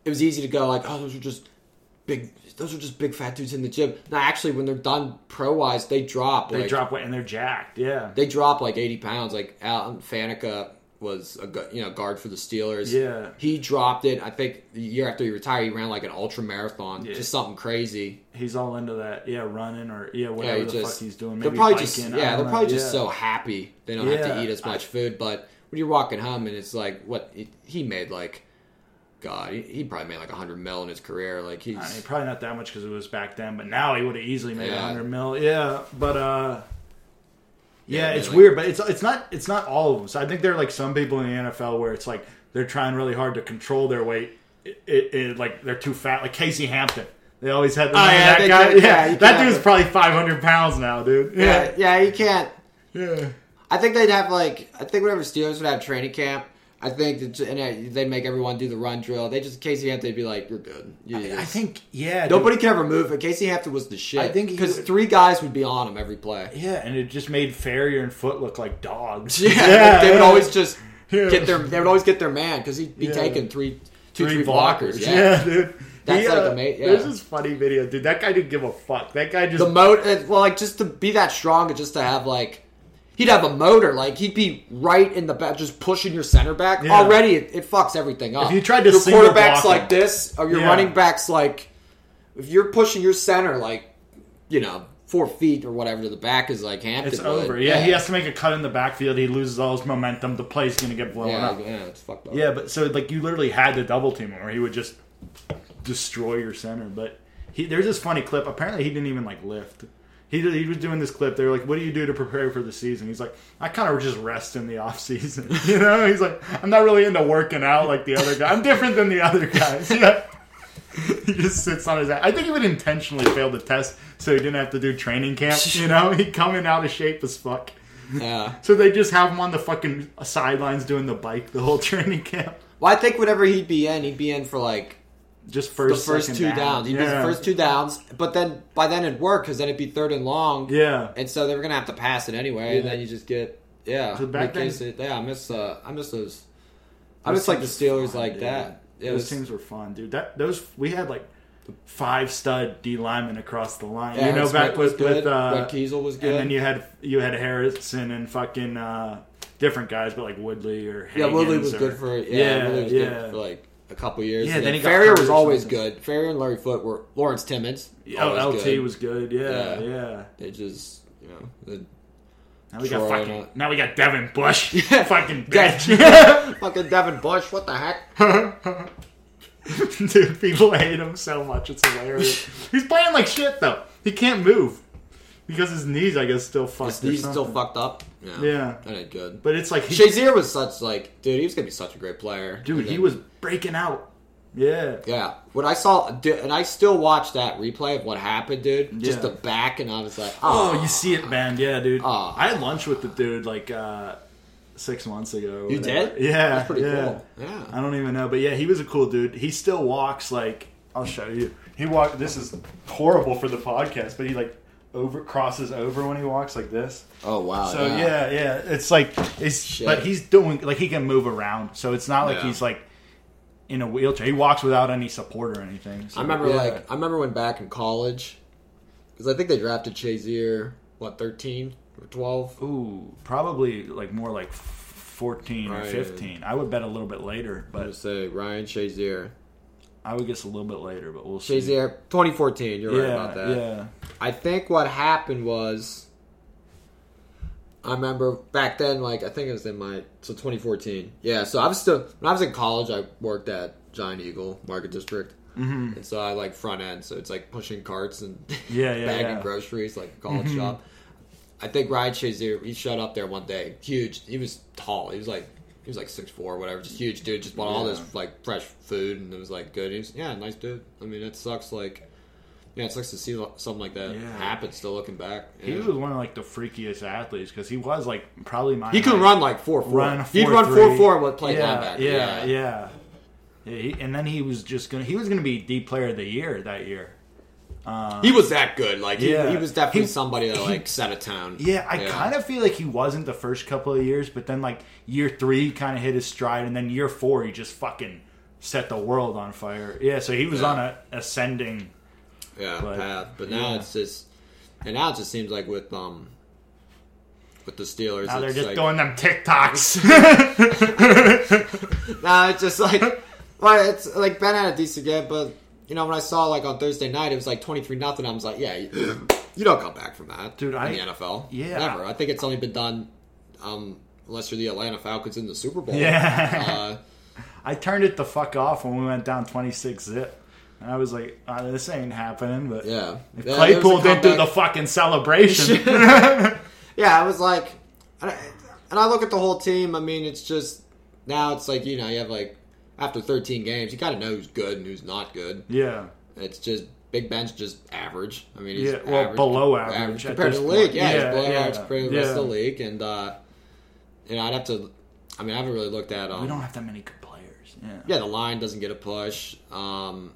it was easy to go like, oh, those are just big. Those are just big fat dudes in the gym. Now, actually, when they're done pro wise, they drop. They like, drop weight and they're jacked. Yeah. They drop like eighty pounds. Like Alan Faneca was a you know guard for the Steelers. Yeah. he dropped it. I think the year after he retired, he ran like an ultra marathon, Yeah. just something crazy. he's all into that. Yeah, running or yeah, whatever he the just- fuck he's doing. They're probably biking, just yeah, they're know. probably just Yeah. so happy they don't have to eat as much food. But when you're walking home and it's like what he- he made like, God, he, he probably made like hundred mil in his career. Like he's I mean, probably not that much because it was back then, but now he would have easily made a Yeah. hundred mil. Yeah, but uh, yeah, Yeah, it's like- weird, but it's it's not it's not all of them. So I think there are like some people in the NFL where it's like they're trying really hard to control their weight. It, it, it- like they're too fat. Like Casey Hampton, they always had Oh, yeah, that guy. yeah, yeah, that dude's probably five hundred pounds now, dude. yeah, Yeah, yeah, you can't. yeah. I think they'd have like I think whenever Steelers would have training camp. I think that, and uh, they'd make everyone do the run drill. They just Casey Hampton would be like, "You're good." You I just- think yeah. dude. nobody can ever move. But Casey Hampton was the shit. I think because three guys would be on him every play. Yeah, and it just made Farrior and Foote look like dogs. Yeah, *laughs* they would yeah. always just Yeah. get their. They would always get their man because he'd be Yeah. taking three, two, three three blockers. Yeah, Yeah, *laughs* dude. That's He, like uh, a mate- yeah. There's this funny video, dude. That guy didn't give a fuck. That guy just the motor. Well, like just to be that strong and just to have like. He'd have a motor, like he'd be right in the back, just pushing your center back. Yeah. Already, it, it fucks everything up. If you tried to your quarterback's block him- like this, or your Yeah. running back's like, if you're pushing your center like, you know, four feet or whatever to the back is like Hampton. it's would. over. Yeah, he has to make a cut in the backfield. He loses all his momentum. The play's gonna get blown Yeah, up. yeah, it's fucked up. Yeah, but so like you literally had to double team him, or he would just destroy your center. But he there's this funny clip. Apparently, he didn't even like lift. He, did- he was doing this clip. They were like, "What do you do to prepare for the season?" He's like, "I kind of just rest in the off season." *laughs* You know, he's like, "I'm not really into working out like the other guy. I'm different than the other guys." *laughs* Yeah. He just sits on his ass. I think he would intentionally fail the test so he didn't have to do training camp. You know, he'd come in out of shape as fuck. yeah. So they just have him on the fucking sidelines doing the bike the whole *laughs* training camp. Well, I think whenever he'd be in, he'd be in for like Just the first, first two down. downs. He'd Yeah. the first two downs, but then by then it'd work because then it'd be third and long. Yeah. and so they were gonna have to pass it anyway. And then you just get yeah. So back then- it- yeah, I miss uh, I miss those. I Those miss like the Steelers fun, like dude. that. It those was, teams were fun, dude. That those we had like five stud D linemen across the line. yeah, you know, back with with uh, Keisel was good. and then you had you had Harrison and fucking uh, different guys, but like Woodley or yeah, Woodley was Higgins good for yeah, yeah, Woodley was yeah. good for like a couple years. Yeah, then he got Farrior was always something. good. Farrior and Larry Foote were Lawrence Timmons. Oh, LT good. was good. Yeah, Yeah. yeah. They just you know the Now we Troy got fucking. uh, Now we got Devin Bush. *laughs* Yeah. fucking bitch. *laughs* *laughs* fucking Devin Bush. What the heck? Dude, people hate him so much. It's hilarious. He's playing like shit though. He can't move because his knees, I guess, still fucked. His knees still fucked up. Yeah, Yeah. that ain't good. But it's like he, Shazier was such like, dude, he was gonna be such a great player. dude, And he was breaking out. Yeah. Yeah, What I saw, dude, and I still watch that replay of what happened, dude. Just the back, and I was like, Oh, oh, you see it, man. Yeah, dude. Oh. I had lunch with the dude like uh, six months ago. You did? Yeah. That's pretty yeah. cool. Yeah. I don't even know, but yeah, he was a cool dude. He still walks like I'll show you. He walked. This is horrible for the podcast, but he like over crosses over when he walks like this. Oh wow. So yeah, yeah, it's like it's Shit. but he's doing like he can move around, so it's not like Yeah. he's like in a wheelchair. He walks without any support or anything. So, I remember yeah. like I remember when back in college, because I think they drafted Shazier what thirteen or twelve. ooh, probably like more like fourteen or fifteen. I would bet a little bit later, I would but say Ryan Shazier. I would guess a little bit later. But we'll see. Shazier, 2014. You're yeah, right about that. yeah, I think what happened was, I remember back then, like I think it was in my so 2014. Yeah, so I was still when I was in college, I worked at Giant Eagle Market District, mm-hmm. and so I like front end, so it's like pushing carts and *laughs* Yeah, yeah, bagging yeah. Mm-hmm. groceries like a college shop. I think Ryan Shazier he showed up there one day, huge. He was tall. He was like he was like six four whatever, just huge dude. Just bought all Yeah. this like fresh food and it was like good. He was yeah, nice dude. I mean, it sucks like. yeah, it sucks to see something like that Yeah. happen. Still looking back, He Yeah. was one of like the freakiest athletes because he was like probably my He could height. run like four four. run a He'd run 4-3. four four and would play yeah, linebacker. Yeah, yeah, yeah. he, and then he was just gonna he was gonna be the player of the year that year. He was that good. Like he, Yeah. he was definitely He- somebody that he- like set a tone. Yeah, I kind of feel like he wasn't the first couple of years, but then like year three kind of hit his stride, and then year four he just fucking set the world on fire. Yeah, so he was Yeah. on a ascending. yeah but, path. But now yeah. it's just, and now it just seems like with um, with the Steelers, Now they're just like, doing them TikToks. *laughs* Nah, it's just like, well, it's like Ben had a decent game, but you know when I saw like on Thursday night it was like twenty three nothing. I was like, yeah, you, you don't come back from that, Dude, In I- the NFL, yeah. never. I think it's only been done, um, unless you're the Atlanta Falcons in the Super Bowl. Yeah. Uh, *laughs* I turned it the fuck off when we went down twenty six zip, and I was like, oh, "This ain't happening." But yeah. if Yeah, Claypool it was a didn't do the fucking celebration, *laughs* Yeah, I was like, and I, and I look at the whole team. I mean, it's just now it's like you know you have like after 13 games, you kind of know who's good and who's not good. yeah, It's just Big Ben's just average. I mean, he's Yeah, well, average, below average at compared to this the league. Yeah, Yeah, he's below yeah, average compared to the rest of the league. And uh, you know, I'd have to. I mean, I haven't really looked at. Um, we don't have that many good players. Yeah, yeah, the line doesn't get a push. Um,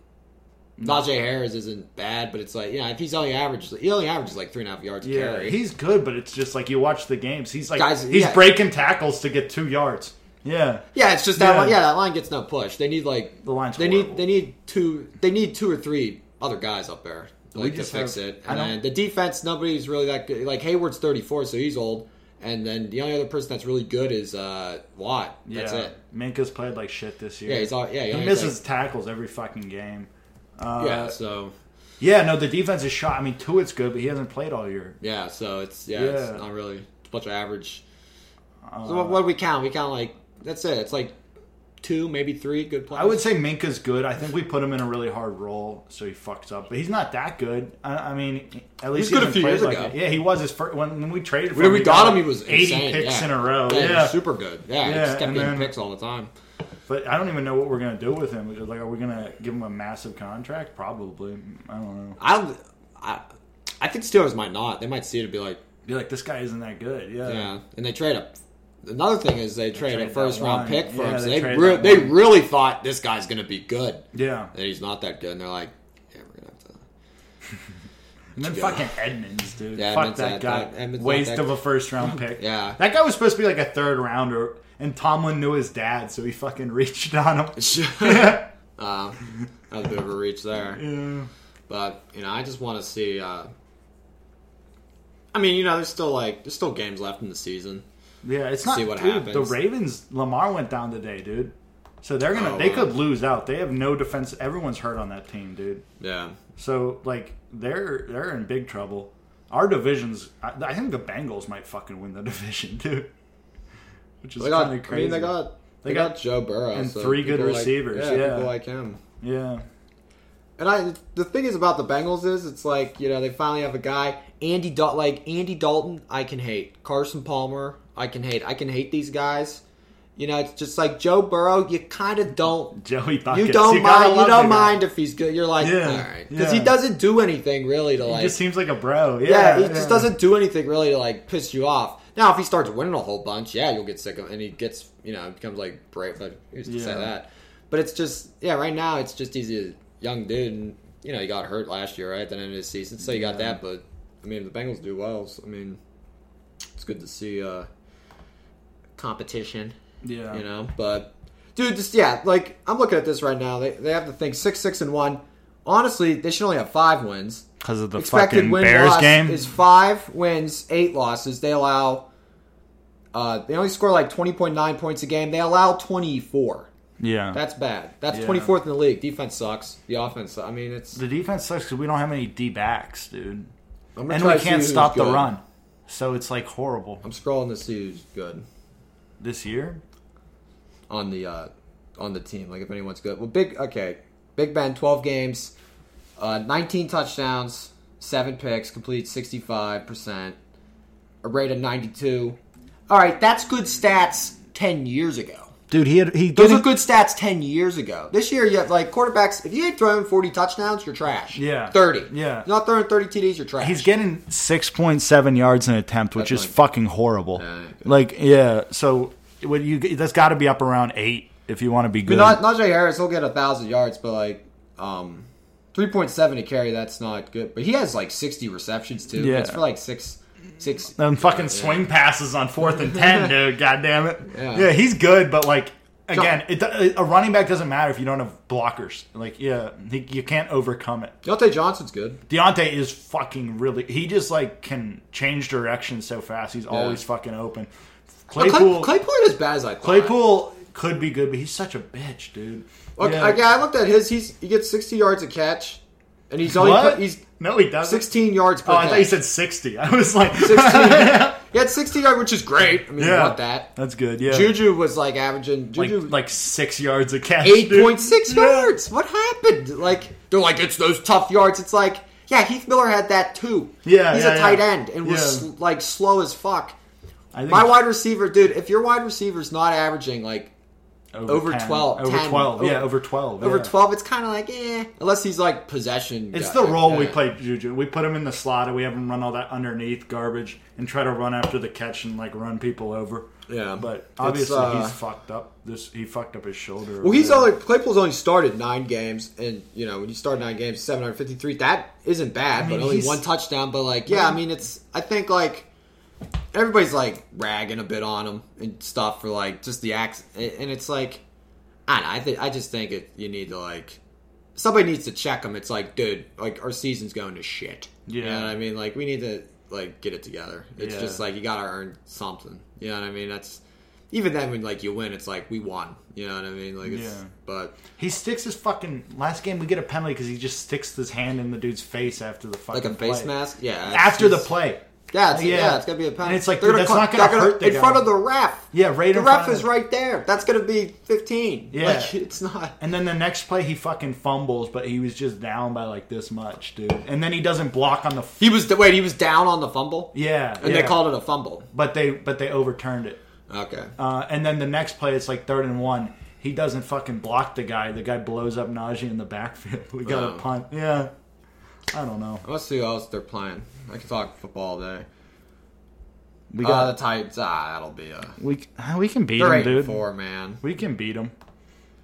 Najee Harris isn't bad, but it's like you know if he's only average, he only averages like three and a half yards a Yeah, carry. he's good, but it's just like you watch the games. He's like Guys, he's yeah. breaking tackles to get two yards. Yeah, Yeah, it's just that Yeah. line. Yeah, that line gets no push. They need like The line's They horrible. need they need two. They need two or three other guys up there like to fix have- it. And then the defense, nobody's really that good. Like Heyward's thirty four, so he's old. And then the only other person that's really good is uh, Watt. That's yeah. it. Minkah's played like shit this year. Yeah, he's all. Yeah, he only misses has, tackles every fucking game. Uh, yeah, so yeah, no, the defense is shot. I mean, Tuitt's good, but he hasn't played all year. yeah, so it's yeah, Yeah. it's not really it's a bunch of average. Uh, So what, what do we count? We count like that's it. It's like two, maybe three good players. I would say Minkah's good. I think we put him in a really hard role, so he fucks up. But he's not that good. I, I mean, at least He was good a few years like ago. it. Yeah, he was his first when, when we traded. For When him, we he got him, he was eighty insane. picks yeah. in a row. Yeah, he Yeah, super good. Yeah, he Yeah, just kept getting picks all the time. but I don't even know what we're gonna do with him. Like, are we gonna give him a massive contract? Probably. I don't know. I, I, I think Steelers might not. They might see it and be like, Be like, this guy isn't that good. Yeah. yeah. And they trade up. Another thing is they trade a first round pick for Yeah, him. So they they re- they really thought this guy's going to be good, Yeah. and he's not that good. And they're like, yeah, we're gonna have to. *laughs* And then Yeah. fucking Edmunds, dude. Yeah, Fuck Edmunds that guy. that- Waste that- of a first round *laughs* pick. Yeah. That guy was supposed to be like a third rounder, and Tomlin knew his dad, so he fucking *laughs* reached on him. uh, that was a bit of a reach there. Yeah. But you know, I just want to see. Uh, I mean, you know, there's still like there's still games left in the season. Yeah, it's not. See what dude, happens. The Ravens, Lamar went down today, dude. So they're gonna. Oh, they could lose out. They have no defense. Everyone's hurt on that team, dude. Yeah, So like they're they're in big trouble. Our divisions. I, I think the Bengals might fucking win the *laughs* division, dude. Which is kind I of crazy. mean, they got. They, They got, got- Joe Burrow and so three good people like- receivers, yeah, yeah. people like him. yeah. And I, the thing is about the Bengals is, it's like you know they finally have a guy, Andy Dal- like Andy Dalton. I can hate Carson Palmer. I can hate. I can hate these guys. You know, it's just like Joe Burrow. You kind of don't. Joey Buckets. You don't gotta mind. You don't mind if he's good. You're like, Yeah, all right, because yeah. he doesn't do anything really to He like. just seems like a bro. yeah, Yeah, he yeah. just doesn't do anything really to like piss you off. Now, if he starts winning a whole bunch, yeah, you'll get sick of, and he gets, you know, becomes like brave. But who's to say that? But it's just, yeah, right now it's just he's a young dude, and you know he got hurt last year, right at the end of the season, so you got that. But I mean, the Bengals do well. So, I mean, it's good to see uh competition, Yeah. you know. But dude, just yeah, like I'm looking at this right now. They they have to think six, six, and one. Honestly, they should only have five wins. Because of the expected fucking win Bears loss game. is five wins, eight losses. They allow. Uh, they only score like twenty point nine points a game. They allow twenty four. yeah. That's bad. That's Yeah. twenty fourth in the league. Defense sucks. The offense. I mean, it's. the defense sucks because we don't have any D backs, dude. I'm And we can't stop the good. run. So it's like horrible. I'm scrolling to see who's good This year? on the uh, on the team. Like if anyone's good. Well, big. Okay, Big Ben, twelve games, uh, nineteen touchdowns, seven picks, complete sixty five percent, a rate of ninety two. All right, that's good stats ten years ago. Dude, he had he Those are good stats ten years ago. This year, you have like quarterbacks. If you ain't throwing forty touchdowns, you're trash. Yeah. thirty. Yeah. you're not throwing thirty TDs, you're trash. He's getting six point seven yards an attempt, which That's is like- fucking horrible. Yeah, good. like, yeah. So, what you that's got to be up around eight if you want to be I good. mean, not Najee Harris. He'll get a thousand yards, but like, um, three point seven to carry. That's not good. But he has like sixty receptions too. Yeah. it's for like six, six. Them fucking Yeah. swing passes on fourth and ten, *laughs* dude. God damn it. Yeah. Yeah. he's good, but like again, it, a running back doesn't matter if you don't have blockers. Like, yeah, he, you can't overcome it. Diontae Johnson's good. Diontae is fucking really. He just like can change direction so fast. He's always fucking open. Clay, Claypool, Claypool ain't as bad as I thought. Claypool could be good, but he's such a bitch, dude. Look, Yeah. I, yeah, I looked at his. He's he gets sixty yards a catch, and he's only What? he's no, he doesn't. sixteen yards per. Oh, I catch. thought you said sixty. I was like, *laughs* 16. *laughs* He had 60 yards, which is great. I mean, you yeah, want that. That's good. Yeah, Juju was like averaging like Juju like six yards a catch. dude. 8.6 Yeah. yards. What happened? Like they're like it's those tough yards. It's like yeah, Heath Miller had that too. Yeah, he's yeah, a tight yeah. end and was sl- like slow as fuck. I think My wide receiver, dude. If your wide receiver's not averaging like over 10, 12, over 10, twelve. yeah, over- over twelve. over yeah. 12, it's kind of like eh, unless he's like possession. It's guy. the role we play Juju. We put him in the slot and we have him run all that underneath garbage and try to run after the catch and like run people over. Yeah. but obviously uh, he's fucked up. This he fucked up his shoulder. Well, he's only Claypool's only started nine games, and you know when you start nine games, seven hundred fifty-three. That isn't bad, I mean, but only one touchdown. But like, yeah, I mean, it's I think like everybody's like ragging a bit on him and stuff for like just the acts, and it's like I don't know, I think I just think it you need to like somebody needs to check him. It's like, dude, like our season's going to shit. you Yeah. know what I mean. Like we need to like get it together. It's Yeah. just like you gotta earn something. You know what I mean? That's even then when like you win, it's like we won. You know what I mean? Like, it's, Yeah. but He sticks his fucking last game. We get a penalty because he just sticks his hand in the dude's face after the fucking like a face play. mask, yeah. after the play. Yeah, it's, Yeah. yeah, it's gonna be a penalty. And it's like, dude, that's call- not gonna they're hurt in guy. front of the ref. Yeah, right The ref is right there. That's gonna be fifteen. Yeah. like, *laughs* it's not. And then the next play, he fucking fumbles, but he was just down by like this much, dude. And then he doesn't block on the. F- He was wait. He was down on the fumble. yeah, and yeah. they called it a fumble. but they but they overturned it. Okay. Uh, and then the next play, it's like third and one. He doesn't fucking block the guy. The guy blows up Najee in the backfield. *laughs* We got Oh. a punt. Yeah, I don't know. Let's see who else they're playing. I can talk football all day. We Uh, got the Titans. Ah, that'll be a. we we can beat them, dude. four, man. We can beat them.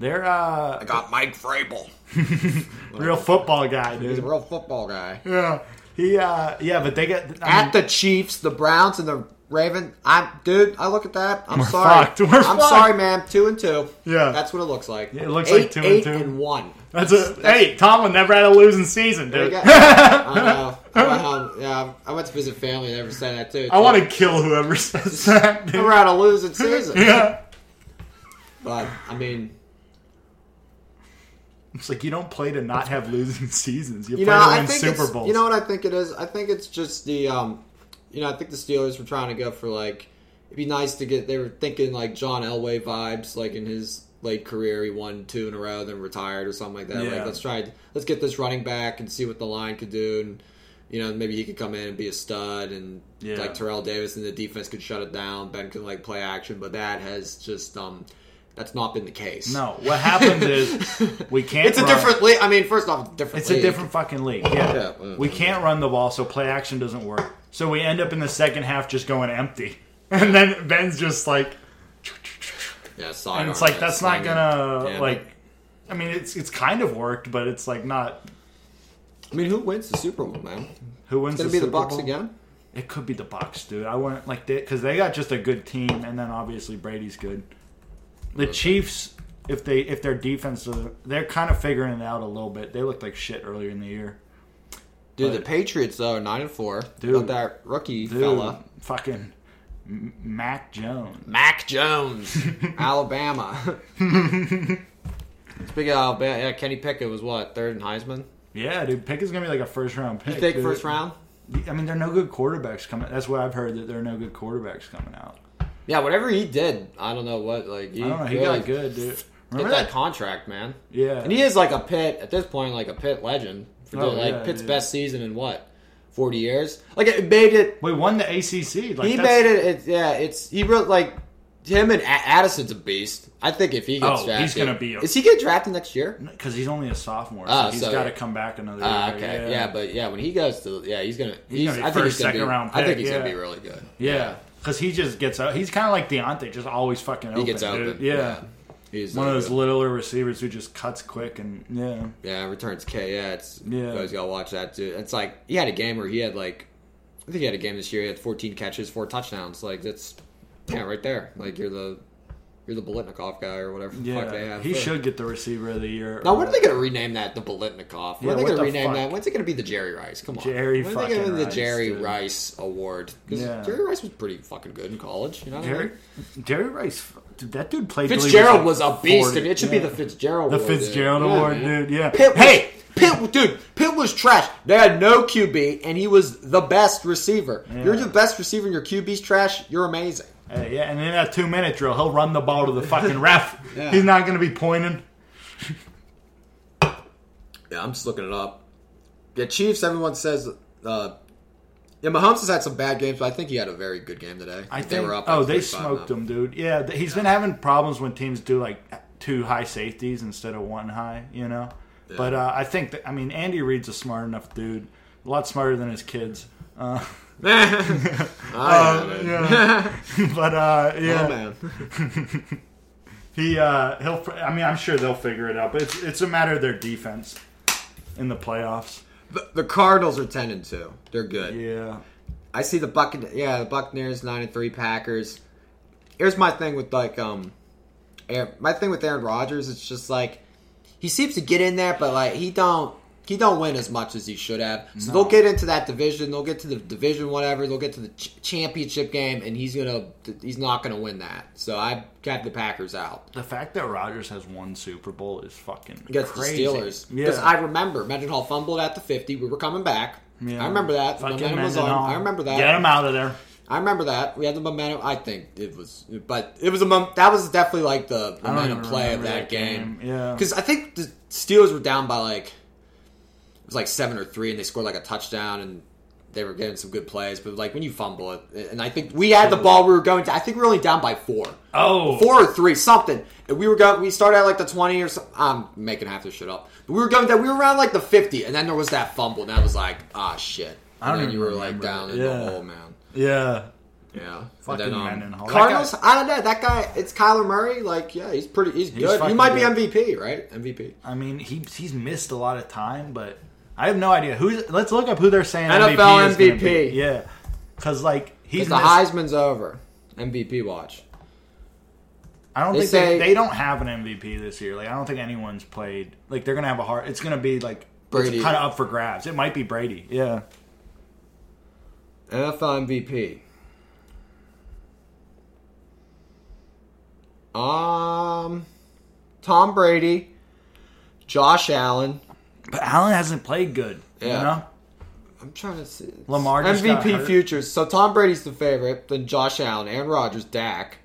They're uh, I got Mike Vrabel. *laughs* real football guy, dude. He's a real football guy. Yeah, he uh, yeah, but they get I At mean, the Chiefs, the Browns, and the Raven. I'm dude. I look at that. I'm We're sorry. fucked. We're I'm fucked. sorry, man. Two and two. Yeah. that's what it looks like. Yeah, it looks eight, like two and eight two. and one. that's a hey. Tomlin never had a losing season, There you dude. go. I *laughs* know. I went home- yeah, I went to visit family. and They never said that too. I want to kill whoever says *laughs* that. dude. Never had a losing season. Yeah. But I mean, It's like you don't play to not have losing *laughs* seasons. You, you play know, to I win think Super it's, Bowls. you know what I think it is. I think it's just the, um, you know, I think the Steelers were trying to go for like, it'd be nice to get. They were thinking like John Elway vibes, like in his late career, he won two in a row, then retired or something like that. Yeah. Like let's try, let's get this running back and see what the line could do, and you know maybe he could come in and be a stud, and Yeah. like Terrell Davis and the defense could shut it down. Ben could like play action, but that has just um. That's not been the case. no, what happened *laughs* is we can't. It's a run- different league. I mean, first off, different. It's a different fucking league. Yeah. Yeah, we can't run the ball, so play action doesn't work. So we end up in the second half just going empty, *laughs* and then Ben's just like, Yeah, and it's like that's not gonna Yeah, like. I mean, it's it's kind of worked, but it's like not. I mean, who wins the Super Bowl, man? Who wins? It's gonna the be the Super Bucks Bowl? again. It could be the Bucks, dude. I want like because they got just a good team, and then obviously Brady's good. The Chiefs, if they if their defense, they're kind of figuring it out a little bit. They looked like shit earlier in the year. Dude, But- the Patriots though nine and four. Dude. Got that rookie Dude, fella, fucking Mac Jones. Mac Jones, *laughs* Alabama. *laughs* Speaking of Alabama, yeah, Kenny Pickett was what third in Heisman. Yeah, dude, Pickett's gonna be like a first round pick. You think dude. first round? I mean, there are no good quarterbacks coming. That's what I've heard that there are no good quarterbacks coming out. Yeah, whatever he did, I don't know what like. He I don't know. He really got good, dude. Get Remember that that? contract, man. Yeah, And he is like a pit at this point, like a pit legend Oh, like yeah, Pitt's dude. best season in what forty years. Like it made it we won the ACC. Like he made it, it. Yeah, it's he wrote like him and A- Addison's a beast. I think if he gets Oh, drafted, he's gonna be a- is he get drafted next year? because he's only a sophomore, so Ah, he's so, got to yeah. come back another Ah, year. okay, yeah. but yeah, when he goes to, yeah, he's gonna. He's, gonna be I think first, he's gonna be. second round I think pick, he's gonna be really good. yeah, because he just gets out. He's kind of like Diontae, just always fucking open. he gets open. dude. Yeah. He's one of those good. littler receivers who just cuts quick and yeah. Yeah, returns K. Yeah, it's Yeah. You always gotta watch that too. It's like he had a game where he had like, I think he had a game this year. He had 14 catches, four touchdowns. Like that's yeah, right there. Like you're the you're the Biletnikoff guy or whatever the fuck they Yeah, have. he for- should get the receiver of the year. Now when are they gonna rename that the Biletnikoff? When Yeah, are they gonna the rename fuck? that? When's it gonna be the Jerry Rice? Come on, Jerry when are they gonna fucking do the Jerry dude. Rice Award? Because Yeah. Jerry Rice was pretty fucking good in college. You know, I Jerry, mean? Jerry Rice, dude, that dude played. till he Fitzgerald like was a beast, 40. and it should Yeah. be the Fitzgerald. The Award. Fitzgerald Yeah, Award, man. dude. Yeah. Pitt was, hey, Pitt, dude, Pitt was trash. They had no QB, and he was the best receiver. You're the best receiver, and your QB's trash. You're amazing. Uh, yeah, and in that two minute drill, he'll run the ball to the fucking ref. *laughs* Yeah. He's not going to be pointing. Yeah, I'm just looking it up. Yeah, Chiefs. Everyone says. Uh, yeah, Mahomes has had some bad games, but I think he had a very good game today. I they think. were up. oh, they smoked now. him, dude. Yeah, th- he's been having problems when teams do like two high safeties instead of one high. You know, but uh, I think that I mean Andy Reid's a smart enough dude, a lot smarter than his kids. Uh, *laughs* *laughs* man. yeah. *laughs* but uh, yeah, Oh man. he uh, he'll. I mean, I'm sure they'll figure it out. But it's it's a matter of their defense in the playoffs. The, the Cardinals are ten and two. They're good. Yeah. I see the Buccaneers. Yeah, the Buccaneers nine and three. Packers. Here's my thing with like um, Aaron, my thing with Aaron Rodgers. It's just like he seems to get in there, but like he don't he don't win as much as he should have. So they'll get into that division. They'll get to the division, whatever. They'll get to the ch- championship game, and he's gonna he's not gonna win that. So I got the Packers out. The fact that Rodgers has one Super Bowl is fucking against crazy. the Steelers. Yeah. Because I remember Mendenhall fumbled at the 50. We were coming back. Yeah. I remember that. Fucking momentum was on. I remember that. Get him out of there. I remember that. We had the momentum. I think it was, but it was a mom- that was definitely like the momentum play of that that game. game. Yeah. because I think the Steelers were down by like was like seven or three, and they scored like a touchdown, and they were getting some good plays. But like when you fumble it, and I think we had the ball, we were going to. I think we were only down by four. Oh, four or three, something. And we were going. We started at like the twenty or something. I'm making half this shit up. But we were going that we were around like the fifty, and then there was that fumble, and that was like, ah, shit. I don't and then you were like down it. in Yeah. the hole, man. Yeah. Yeah. Fucking then, um. Cardinals. guy- I don't know. That guy. It's Kyler Murray. Like, yeah, he's pretty. He's, good. He might good. be MVP, right? MVP. I mean, he he's missed a lot of time, but I have no idea who's. Let's look up who they're saying NFL MVP. MVP. be. Yeah, because like he's the missed- Heisman's over. MVP watch. I don't they think say- they, they don't have an MVP this year. Like I don't think anyone's played. Like they're gonna have a hard. It's gonna be like Brady. kind of up for grabs. It might be Brady. Yeah. NFL MVP. Um, Tom Brady, Josh Allen. But Allen hasn't played good. Yeah. You know. I'm trying to see Lamar MVP futures. So Tom Brady's the favorite. Then Josh Allen, Aaron Rodgers, Dak.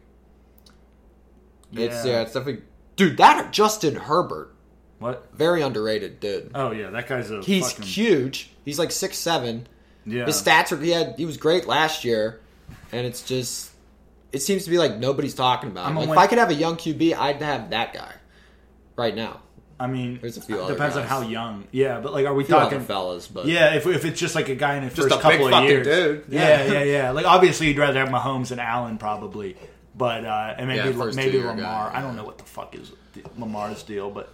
It's Yeah. yeah, it's definitely dude. That Justin Herbert, What? very underrated dude. Oh yeah, that guy's a. He's fucking, huge. He's like six seven. Yeah. His stats are he had he was great last year, and it's just it seems to be like nobody's talking about. Him. Like, win- if I could have a young QB, I'd have that guy right now. I mean, There's a few other depends on how young. Yeah, but like, are we A few other talking? fellas, but Yeah, if, if it's just like a guy in the Just first couple of years, dude. Yeah. Yeah. yeah, yeah, Like obviously, you'd rather have Mahomes and Allen probably, but uh, and maybe Yeah, maybe Lamar. guy, I don't know what the fuck is Lamar's deal, but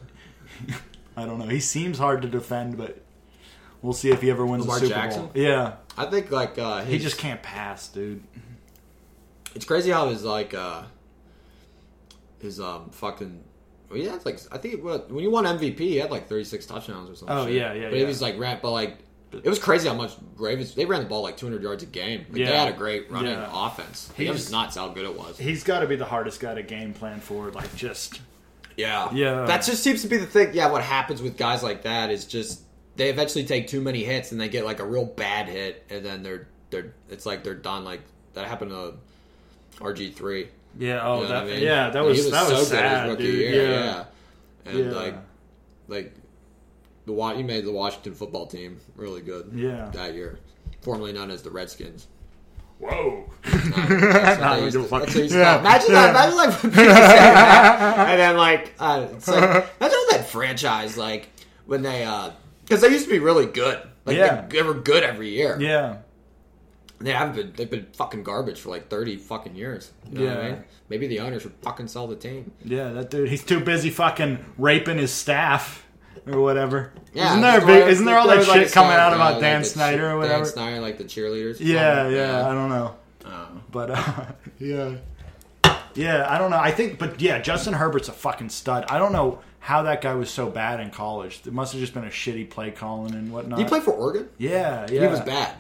*laughs* I don't know. He seems hard to defend, but we'll see if he ever wins Lamar a Super Jackson? Bowl. Yeah, I think like uh, his, he just can't pass, dude. It's crazy how his like uh his um fucking. Well, he had like I think when you won MVP, he had like 36 touchdowns or something. Oh, yeah, yeah, But yeah. it was like ran, but like it was crazy how much Ravens they ran the ball like 200 yards a game. Like, They had a great running Yeah. offense. He it was- was nuts how good it was. He's got to be the hardest guy to game plan for. Like just Yeah, Yeah. That just seems to be the thing. Yeah, what happens with guys like that is just they eventually take too many hits and they get like a real bad hit, and then they're they're it's like they're done. Like that happened to RG three. Yeah. Oh, You know that I mean? yeah. That Like, was that was so good his sad, rookie dude. year, yeah. And Yeah. like like the Wa- he made the Washington football team really good. Yeah. that year, formerly known as the Redskins. Whoa. That's what Nah, they I used to- don't fuck- that's what they used to Yeah. call it. Imagine that. Imagine like people saying that, and then like, uh, it's like imagine that franchise like when they uh because they used to be really good. Like Yeah. they, they were good every year. Yeah. They haven't been. They've been fucking garbage for like thirty fucking years. You know what I Yeah. mean? Maybe the owners should fucking sell the team. Yeah, that dude, he's too busy fucking raping his staff or whatever. Yeah, isn't there big, isn't there all that was, like, shit coming out uh, about like Dan Snyder or whatever? Dan? Snyder, like the cheerleaders. Yeah, song? yeah, I don't know, Oh. but uh, *laughs* yeah, yeah, I don't know. I think, but yeah, Justin Herbert's a fucking stud. I don't know how that guy was so bad in college. It must have just been a shitty play calling and whatnot. He play for Oregon? Yeah, yeah. He was bad.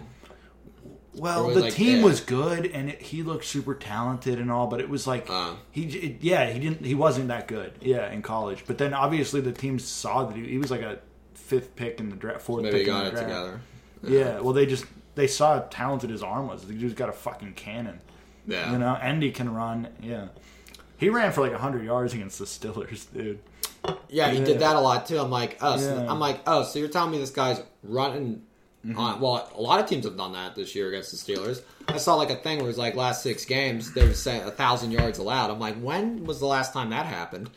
Well, the like, team yeah. was good, and it, he looked super talented and all, but it was like Uh. he, it, yeah, he didn't, he wasn't that good, yeah, in college. But then obviously the team saw that he, he was like a fifth pick in the draft, fourth Maybe pick he in got the it draft. together. Yeah, well, they just they saw how talented his arm was. The dude's got a fucking cannon, Yeah. you know, and he can run. Yeah, he ran for like hundred yards against the Stillers, *laughs* dude. Yeah, he Yeah. did that a lot too. I'm like, oh, so, Yeah. I'm like, oh, so you're telling me this guy's running on? Well, a lot of teams have done that this year against the Steelers. I saw like a thing where it was like last six games they were saying a thousand yards allowed. I'm like, when was the last time that happened?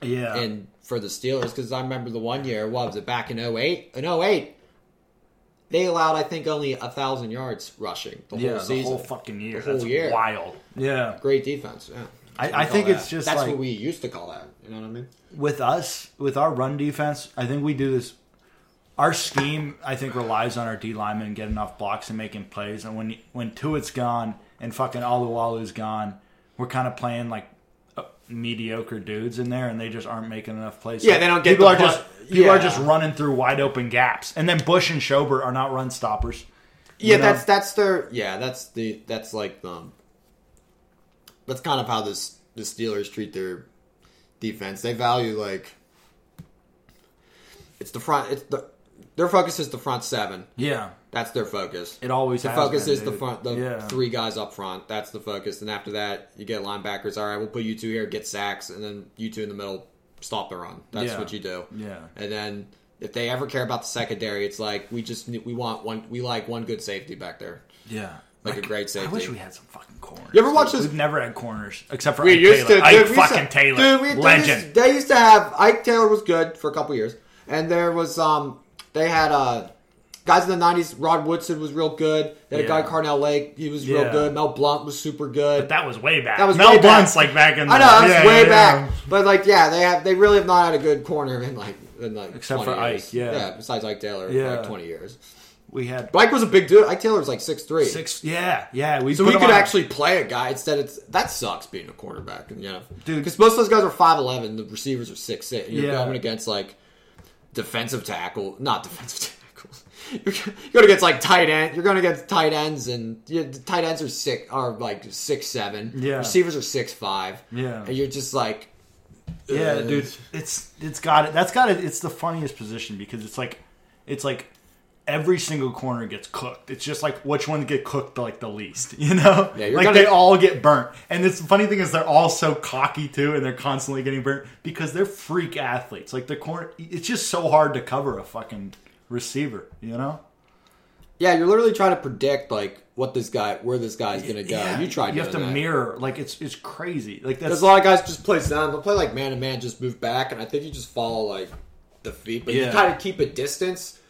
Yeah, And for the Steelers, because I remember the one year, what was it back in 08? In 08, they allowed I think only a thousand yards rushing the yeah, whole the season. whole fucking year. The whole That's year. wild. Yeah, Great defense. Yeah. I- I think that. it's just that's like- what we used to call that. You know what I mean? with us, with our run defense, I think we do this. Our scheme, I think, relies on our D linemen getting off blocks and making plays. And when when Tuitt's gone and fucking Alualu's gone, we're kind of playing like uh, mediocre dudes in there, and they just aren't making enough plays. Yeah, they don't get people the are just people are just running through wide open gaps, and then Bush and Schobert are not run stoppers. Yeah, know? that's that's their yeah, that's the that's like um that's kind of how this the Steelers treat their defense. They value like it's the front it's the their focus is the front seven. yeah. That's their focus. It always the focus been, is the front the Yeah. three guys up front. That's the focus. And after that you get linebackers, all right, we'll put you two here, get sacks, and then you two in the middle, stop the run. That's Yeah. what you do. Yeah. And then if they ever care about the secondary, it's like we just we want one we like one good safety back there. Yeah. Like a great safety. I wish we had some fucking corners. You ever watch dude. this- We've never had corners except for We Ike used Taylor. to, Ike we used fucking to, Taylor, dude. We, they legend. Used, they used to have Ike Taylor was good for a couple years, and there was um they had uh guys in the nineties. Rod Woodson was real good. They had a guy Yeah. Carnell Lake. He was Yeah. real good. Mel Blount was super good. That was way back. That was Mel way back. Like back in. The, I know that's yeah, way yeah, back, yeah. but like yeah, they have they really have not had a good corner in like in like Except 20 for years. Ike, yeah. yeah. Besides Ike Taylor, Yeah. like twenty years. We had Mike was a big dude. Ike Taylor was like six three. six. Yeah, yeah. We So we could actually play a guy instead. It's that sucks being a quarterback, you know, Dude. Because most of those guys are five eleven. The receivers are six six. You're Yeah. going against like defensive tackle, not defensive *laughs* tackles. You're you're going against like tight end. You're going against tight ends, and the tight ends are six are like six seven. Yeah. receivers are six five. Yeah. and you're just like, Yeah, uh, dude. It's it's got it. That's got it. It's the funniest position because it's like it's like every single corner gets cooked. It's just like which one get cooked like the least, *laughs* you know? Yeah, you're like gonna- they all get burnt. And it's the funny thing is they're all so cocky too, and they're constantly getting burnt because they're freak athletes. Like the corner, it's just so hard to cover a fucking receiver, you know? Yeah, you're literally trying to predict like what this guy, where this guy's gonna go. Yeah, you try. You have to that. mirror. Like it's it's crazy. Like that's Because a lot of guys just play down. They'll play like man to man, just move back, and I think you just follow like the feet, but you kind of keep a distance.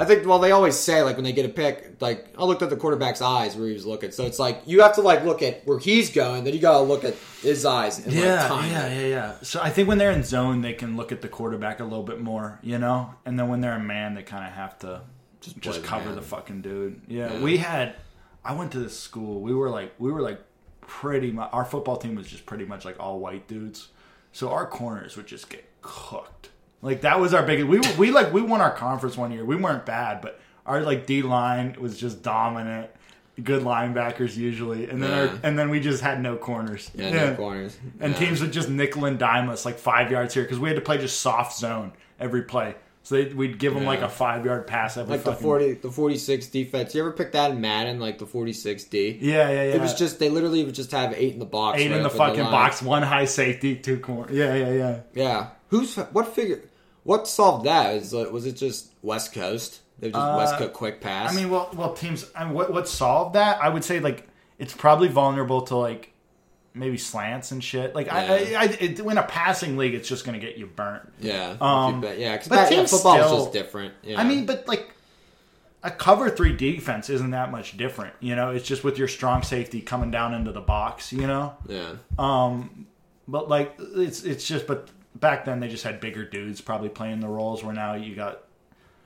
I think. Well, they always say like when they get a pick, like I looked at the quarterback's eyes where he was looking. So it's like you have to like look at where he's going, then you gotta look at his eyes. And, like, Yeah, time yeah, yeah, yeah. So I think when they're in zone, they can look at the quarterback a little bit more, you know. And then when they're a man, they kind of have to just just cover man. the fucking dude. Yeah, Yeah. we had. I went to this school. We were like, we were like, pretty much. Our football team was just pretty much like all white dudes. So our corners would just get cooked. Like that was our biggest. We we like we won our conference one year. We weren't bad, but our like D line was just dominant. Good linebackers usually, and then Yeah. our, and then we just had no corners. Yeah, no corners. And Yeah. teams would just nickel and dime us like five yards here because we had to play just soft zone every play. So they, we'd give them like a five yard pass every like the forty, the forty-six defense. You ever pick that in Madden, like the forty-six D? Yeah, yeah, yeah. It was just they literally would just have eight in the box. eight right in the fucking line. box, one high safety, two corner. Yeah, yeah, yeah. Yeah. Who's what figure? What solved that? Is was it just West Coast? They just Uh, West Coast quick pass. I mean, well, well, teams. I mean, what what solved that? I would say like it's probably vulnerable to like maybe slants and shit. Like I, Yeah. I, I it, in a passing league, it's just gonna get you burnt. yeah, um, bet- yeah, because but teams football is just different. Yeah. I mean, but like a cover three defense isn't that much different. You know, it's just with your strong safety coming down into the box. You know, yeah, Um, but like it's it's just but back then they just had bigger dudes probably playing the roles. Where now you got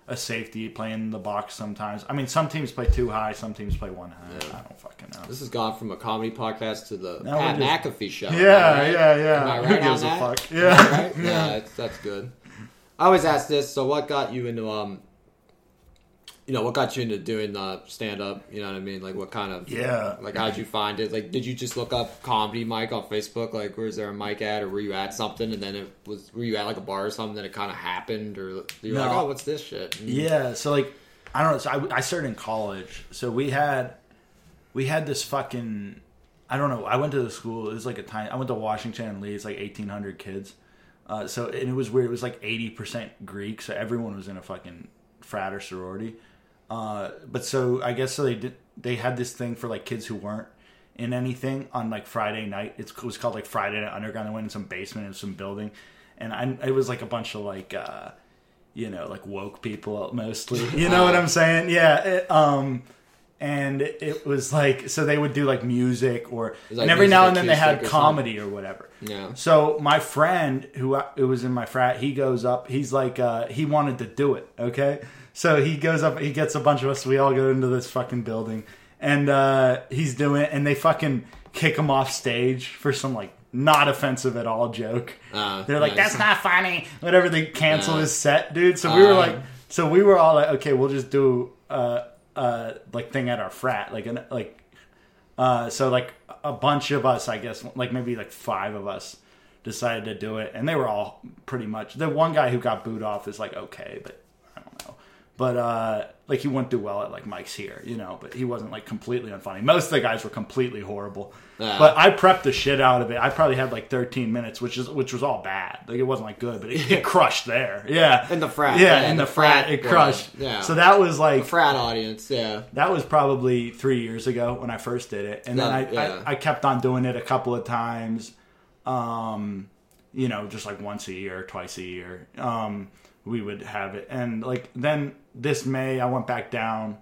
a safety playing the box sometimes. I mean, some teams play two high, some teams play one high. I don't fucking know. this has gone from a comedy podcast to the Now Pat just- McAfee show. Yeah, right? yeah, yeah. Am I Who right gives on a that? fuck? Yeah. right? *laughs* yeah, that's, that's good. I always ask this. So, what got you into um, you know, what got you into doing the stand up? You know what I mean? Like, what kind of Yeah. Like, how'd you find it? Like, did you just look up comedy mic on Facebook? Like, where's there a mic at, or were you at something and then it was were you at like a bar or something that it kind of happened, or you're like, oh, what's this shit? And- Yeah, so like I don't know. So I, I started in college, so we had we had this fucking I don't know. I went to the school. It was like a time. I went to Washington and Lee. It's like eighteen hundred kids. Uh, so and it was weird. It was like eighty percent Greek. So everyone was in a fucking frat or sorority. Uh, but so I guess so they did. They had this thing for like kids who weren't in anything on like Friday night. It's, it was called like Friday Night Underground. They went in some basement in some building, and I, it was like a bunch of like. Uh, you know, like woke people mostly. *laughs* You know what I'm saying? Yeah. It, um, and it was like so they would do like music or like and every now and then they had or comedy or whatever. Yeah. So my friend who I- who was in my frat, he goes up. He's like, uh, he wanted to do it. Okay. So he goes up. He gets a bunch of us. We all go into this fucking building, and uh, he's doing it. And they fucking kick him off stage for some like not offensive at all joke. Uh, They're like, nice. that's not funny. Whatever. They cancel Uh, his set, dude. So we were uh, like, so we were all like, okay, we'll just do uh uh like thing at our frat, like an like uh so like a bunch of us, I guess, like maybe like five of us decided to do it, and they were all pretty much. The one guy who got booed off is like okay, but I don't know. But uh like he wouldn't do well at like Mike's here, you know. But he wasn't like completely unfunny. Most of the guys were completely horrible. Yeah. But I prepped the shit out of it. I probably had like 13 minutes, which is which was all bad. Like it wasn't like good, but it, it *laughs* crushed there. Yeah, In the frat. Yeah, Yeah, in the the frat, frat it crushed. Yeah. So that was like frat audience. Yeah. that was probably three years ago when I first did it, and then I, Yeah, yeah. I I kept on doing it a couple of times. Um, you know, just like once a year, twice a year. Um, we would have it, and like then this May I went back down,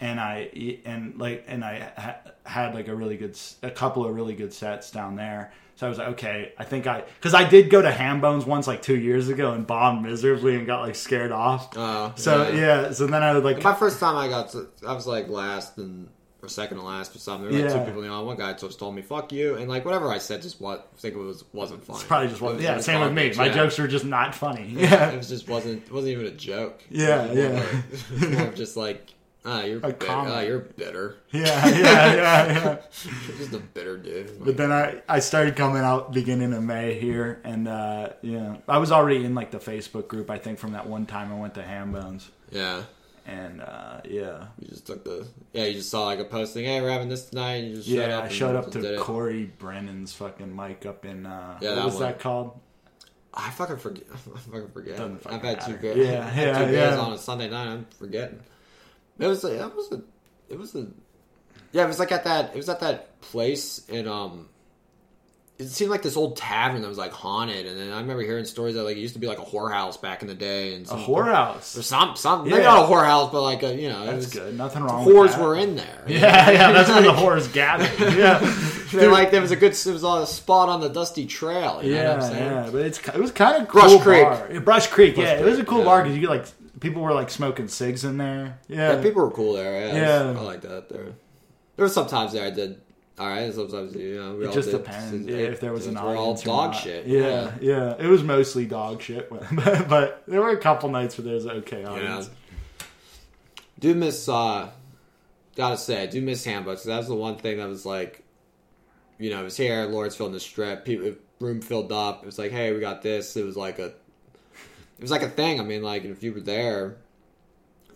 and I and like and I ha- had like a really good a couple of really good sets down there. So I was like, okay, I think I because I did go to Hambones once like two years ago and bombed miserably and got like scared off. Oh, so yeah. yeah. so then I was like My first time I got to, I was like last and or second to last or something. There were like Yeah. two people on. One guy just told me "fuck you," and like whatever I said, just what I think it was wasn't funny. probably just wasn't. Yeah, was same with me. My yeah. jokes were just not funny. *laughs* Yeah, it was just wasn't it wasn't even a joke. *laughs* Yeah, It was more yeah. like- it more just like ah, you're bitter. Ah, you're bitter. *laughs* yeah, yeah, yeah, yeah. Just a bitter dude. But then I, I started coming out beginning of May here, and uh, yeah, I was already in like the Facebook group. I think from that one time I went to Hambones, yeah, and uh, yeah, you just took the yeah. You just saw like a posting. Hey, we're having this tonight. And you just showed yeah. up I showed up to it. Corey Brennan's fucking mic up in uh, Yeah, what that was one. that called? I fucking forget. *laughs* I fucking forget. Fucking I've had two matter. beers. Yeah, I've yeah, two beers yeah. on a Sunday night. I'm forgetting. It was. Like, that was a. It was a. Yeah, it was like at that. It was at that place in um. It seemed like this old tavern that was like haunted, and then I remember hearing stories that like it used to be like a whorehouse back in the day, and A whorehouse. or some some Yeah. maybe not a whorehouse, but like a you know it That's was, good. Nothing wrong. with Whores were in there. Yeah, yeah. That's where the *laughs* whores gathered. *laughs* Yeah, They're like there was a good. It was a spot on the dusty trail. You know what I'm Yeah, saying? yeah, but it's it was kind of Brush cool Creek. Bar. Brush Creek, yeah, it was a cool yeah. bar because you get like people were like smoking cigs in there. Yeah, Yeah, people were cool there. Yeah, Yeah. Was- I like that there. There were some times there I did. All right, sometimes you know we it all just did. depends yeah, if there was an we're all audience. dog shit. Yeah, yeah, it was mostly dog shit, *laughs* but, but there were a couple nights where there was okay yeah. Do miss. uh Gotta say, I do miss Hambones. 'cause That was the one thing that was like, you know, it was here, Lawrenceville in the strip. People, room filled up. It was like, hey, we got this. It was like a, it was like a thing. I mean, like if you were there,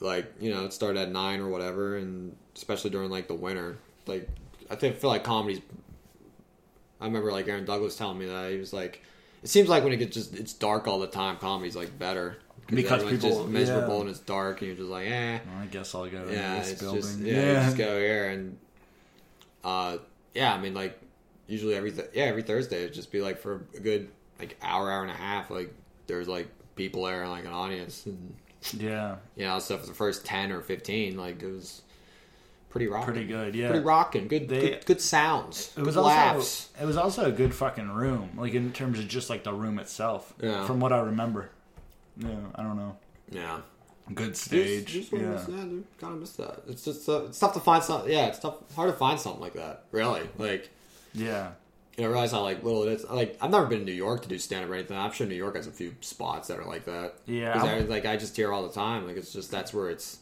like you know, it started at nine or whatever, and especially during like the winter, like I think feel like comedy's. I remember like Aaron Douglas telling me that he was like, It seems like when it gets just it's dark all the time, comedy's like better Because people- just miserable yeah. and it's dark, and you're just like, eh. Well, I guess I'll go to Yeah, this it's building. just yeah, you just go here and uh, yeah. I mean, like usually every th- yeah every Thursday it'd just be like for a good like hour, hour and a half. Like there's like people there and like an audience, and yeah, you know, so for the first ten or fifteen, like it was pretty rocking, pretty good. Yeah, pretty rocking. Good, They- good, good sounds. It was good also it was also a good fucking room, like in terms of just like the room itself. Yeah. From what I remember. Yeah, I don't know. Yeah. Good stage. Just, just yeah. yeah. kind of miss that. It's just uh, it's tough to find something. Yeah, it's tough, hard to find something like that. Really, like yeah. you know, realize how like little it is. Like I've never been to New York to do stand up or anything. I'm sure New York has a few spots that are like that. Yeah. I, like I just hear all the time. Like it's just that's where it's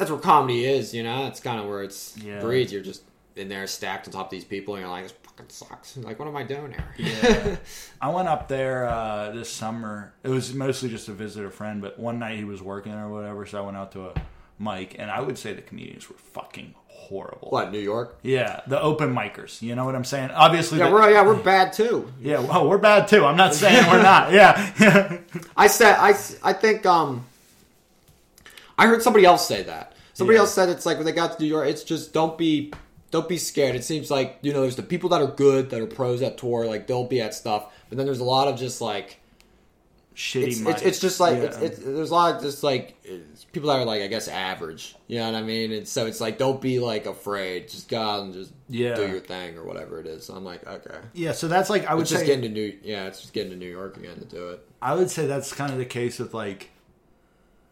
that's where comedy is. You know, it's kind of where it's Yeah. breeds. You're just in there stacked on top of these people, and you're like, this fucking sucks. Like, what am I doing here? Yeah. *laughs* I went up there uh, this summer. It was mostly just to visit a friend, but one night he was working or whatever, so I went out to a mic, and I would say the comedians were fucking horrible. what New York? Yeah, the open micers. You know what I'm saying? Obviously, Yeah, the- we're yeah we're *laughs* bad too. yeah. Well, we're bad too. I'm not saying we're not. *laughs* Yeah, I said I, I think um I heard somebody else say that. Somebody Yeah. else said it's like when they got to New York, it's just don't be don't be scared. It seems like you know there's the people that are good that are pros at tour, like they'll be at stuff, but then there's a lot of just like shitty. it's, it's, it's just like Yeah. it's, it's, there's a lot of just like people that are like I guess average. You know what I mean? And so it's like don't be like afraid. Just go out and just Yeah. do your thing or whatever it is. So I'm like okay. yeah. So that's like I would It's just getting to New yeah, it's just getting to New York again to do it. I would say that's kind of the case with like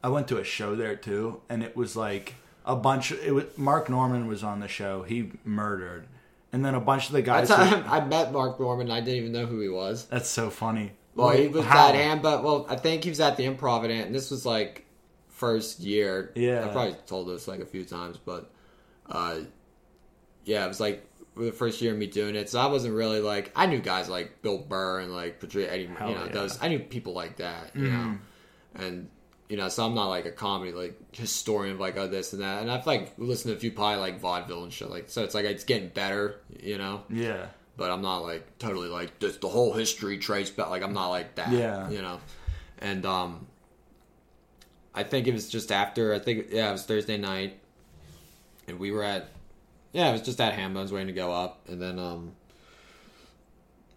I went to a show there too, and it was like a bunch. Of, It was Mark Normand was on the show. He murdered, and then a bunch of the guys. That's who- *laughs* I met Mark Normand. I didn't even know who he was. that's so funny. Well, he was How? at but well, I think he was at the Improv and this was like first year. Yeah. I probably told this like a few times, but uh, yeah, it was like the first year of me doing it. So I wasn't really like I knew guys like Bill Burr and like Patricia Eddie, Hell you know, yeah. those I knew people like that, you know, and you know, so I'm not like a comedy like historian of like oh this and that, and I've like listened to a few probably like vaudeville and shit like so. It's like it's getting better, you know Yeah, but I'm not like totally like this, the whole history trace back. Like I'm not like that. Yeah. you know. And um, I think it was just after. I think yeah, it was Thursday night, and we were at yeah, it was just at Hambones waiting to go up, and then um,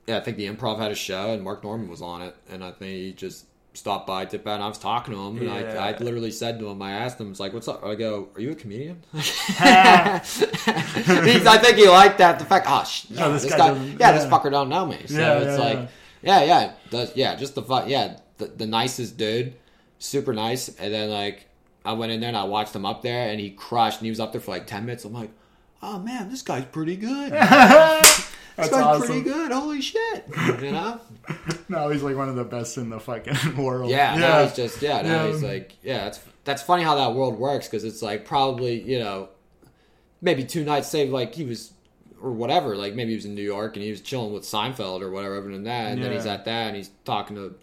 yeah, I think the Improv had a show, and Mark Normand was on it, and I think he just stopped by, tip out, and I was talking to him, and Yeah. I, I literally said to him, I asked him, "It's like, what's up?" I go, "Are you a comedian?" *laughs* *laughs* I think he liked that. The fact, oh, sh- oh, yeah, Oh, this this, guy guy, doesn't- yeah, this fucker don't know me. So Yeah, it's yeah, like, yeah, yeah, does, yeah, just the fuck yeah, the, the nicest dude, super nice. And then like, I went in there and I watched him up there, and he crushed. And he was up there for like ten minutes. I'm like, oh man, this guy's pretty good. *laughs* this that's guy's awesome. pretty good. Holy shit, *laughs* you know? No, he's like one of the best in the fucking *laughs* world. Yeah, now he's just yeah. Now Yeah. he's like yeah. That's that's funny how that world works because it's like probably you know maybe two nights. Say like he was or whatever. Like maybe he was in New York and he was chilling with Seinfeld or whatever, other than that, and then he's at that and he's talking to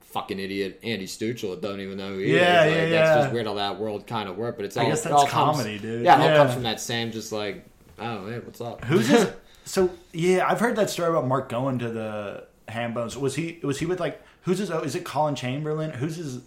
fucking idiot Andy Stutchel that don't even know who he Yeah, is. Like, yeah, That's yeah. just weird how that world kind of works. But it's I all, guess it that's all comes- comedy, dude. Yeah, it all comes from that same just like oh hey what's up? Who's his? So yeah, I've heard that story about Mark going to the Hambones. Was he? Was he with like? Who's his? Is it Colin Chamberlain? Who's his?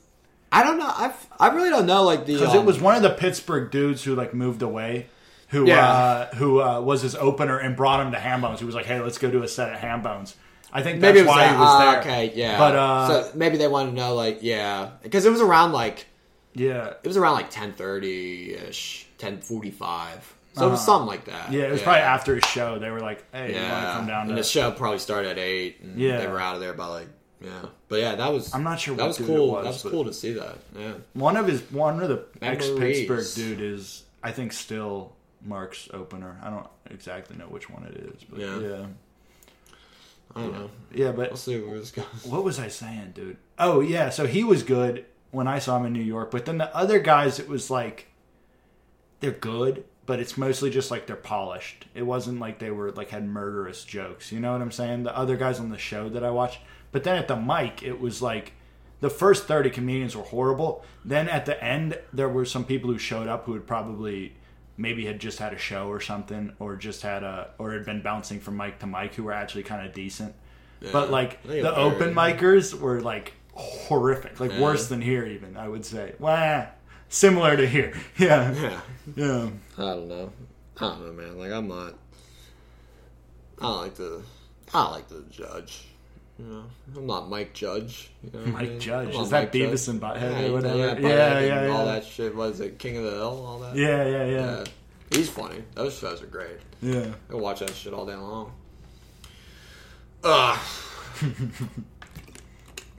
I don't know. I I really don't know like the Because um, it was one of the Pittsburgh dudes who like moved away, who Yeah. uh, who uh, was his opener and brought him to Hambones. He was like, "Hey, let's go do a set at Hambones." I think that's Maybe it was why that. he was ah, there. Okay, yeah. But uh, so maybe they wanted to know, like, yeah, because it was around like yeah, it was around like ten thirty ish, ten forty five. So it was Uh-huh. something like that. yeah, it was probably after his show. They were like, "Hey, you want to come down and to?" the show probably started at eight. And Yeah. they were out of there by like yeah. But yeah, that was. I'm not sure That what was dude cool. it was, that was but- cool to see that. Yeah. One of his one of the ex Pittsburgh dude is I think still Mark's opener. I don't exactly know which one it is, but Yeah. yeah, I don't know. yeah. But We'll see where this goes. what was I saying, dude? Oh yeah, so he was good when I saw him in New York, but then the other guys, it was like they're good, but it's mostly just like they're polished. It wasn't like they were like had murderous jokes. You know what I'm saying? The other guys on the show that I watched, but then at the mic, it was like the first 30 comedians were horrible. Then at the end, there were some people who showed up who had probably maybe had just had a show or something, or just had a or had been bouncing from mic to mic who were actually kind of decent. But like the open micers were like horrific, like Yeah. worse than here. Even I would say, wah, similar to here. *laughs* Yeah, Yeah. yeah. I don't know. I don't know, man. Like I'm not. I don't like to. I don't like to judge. You know, I'm not Mike Judge. You know what I Mike mean? Judge. Is that Mike Beavis Judge. and Butthead Yeah, or whatever? Yeah, Yeah, Butthead yeah, All that shit. Was it King of the Hill? All that. Yeah, yeah, yeah, Yeah. He's funny. Those shows are great. yeah. I can watch that shit all day long. Ugh. *laughs*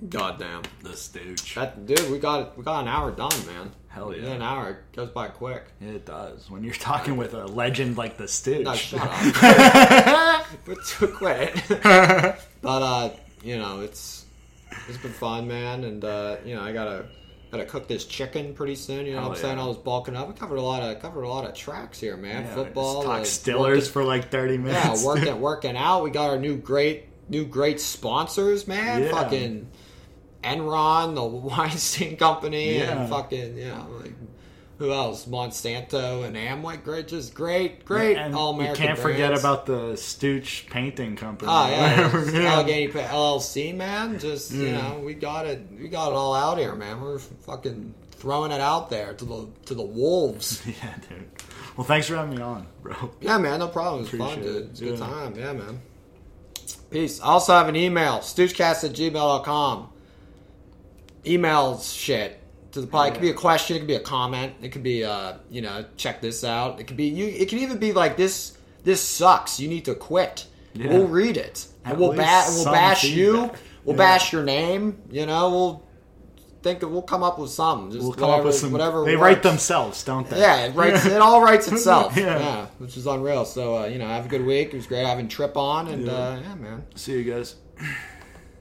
Goddamn. The Stooge. That dude, we got we got an hour done, man. Hell yeah. Yeah, an hour it goes by quick. It does. When you're talking with a legend like the Stooge. No, shut up. but to quit. but uh, you know, it's it's been fun, man, and uh, you know, I gotta gotta cook this chicken pretty soon. You know Hell what I'm saying? I was bulking up. We covered a lot of covered a lot of tracks here, man. Yeah, Football, talk Stillers working- for like 30 minutes. yeah, working *laughs* working out. We got our new great new great sponsors, man. Yeah. Fucking Enron, the *laughs* Weinstein Company, Yeah. and fucking you know like who else? Monsanto and Amway. Great, just great, great and all you American. can't forget about the Stooge Painting Company. Oh yeah, *laughs* it's Allegheny LLC, man. Just you mm. know, we got it. We got it all out here, man. We're fucking throwing it out there to the to the wolves. *laughs* Yeah, dude. Well, thanks for having me on, bro. Yeah, man, no problem. It's fun, dude. it. It's a good Yeah. time. Yeah, man. Peace. I also have an email, stoogecast at gmail.com. Emails shit to the pod. It could be a question, it could be a comment, it could be uh, you know, check this out. It could be you it could even be like this this sucks. You need to quit. Yeah. We'll read it. And we'll ba- we'll bash you. We'll Yeah. bash your name, you know, we'll think of, we'll come up with something. Just We'll come whatever, up with some. whatever they works. write themselves, don't they? Yeah, it writes. it all writes itself. *laughs* Yeah. yeah. which is unreal. So uh, you know, have a good week. It was great having Trip on, and Yeah. uh, yeah, man. See you guys. *clears throat*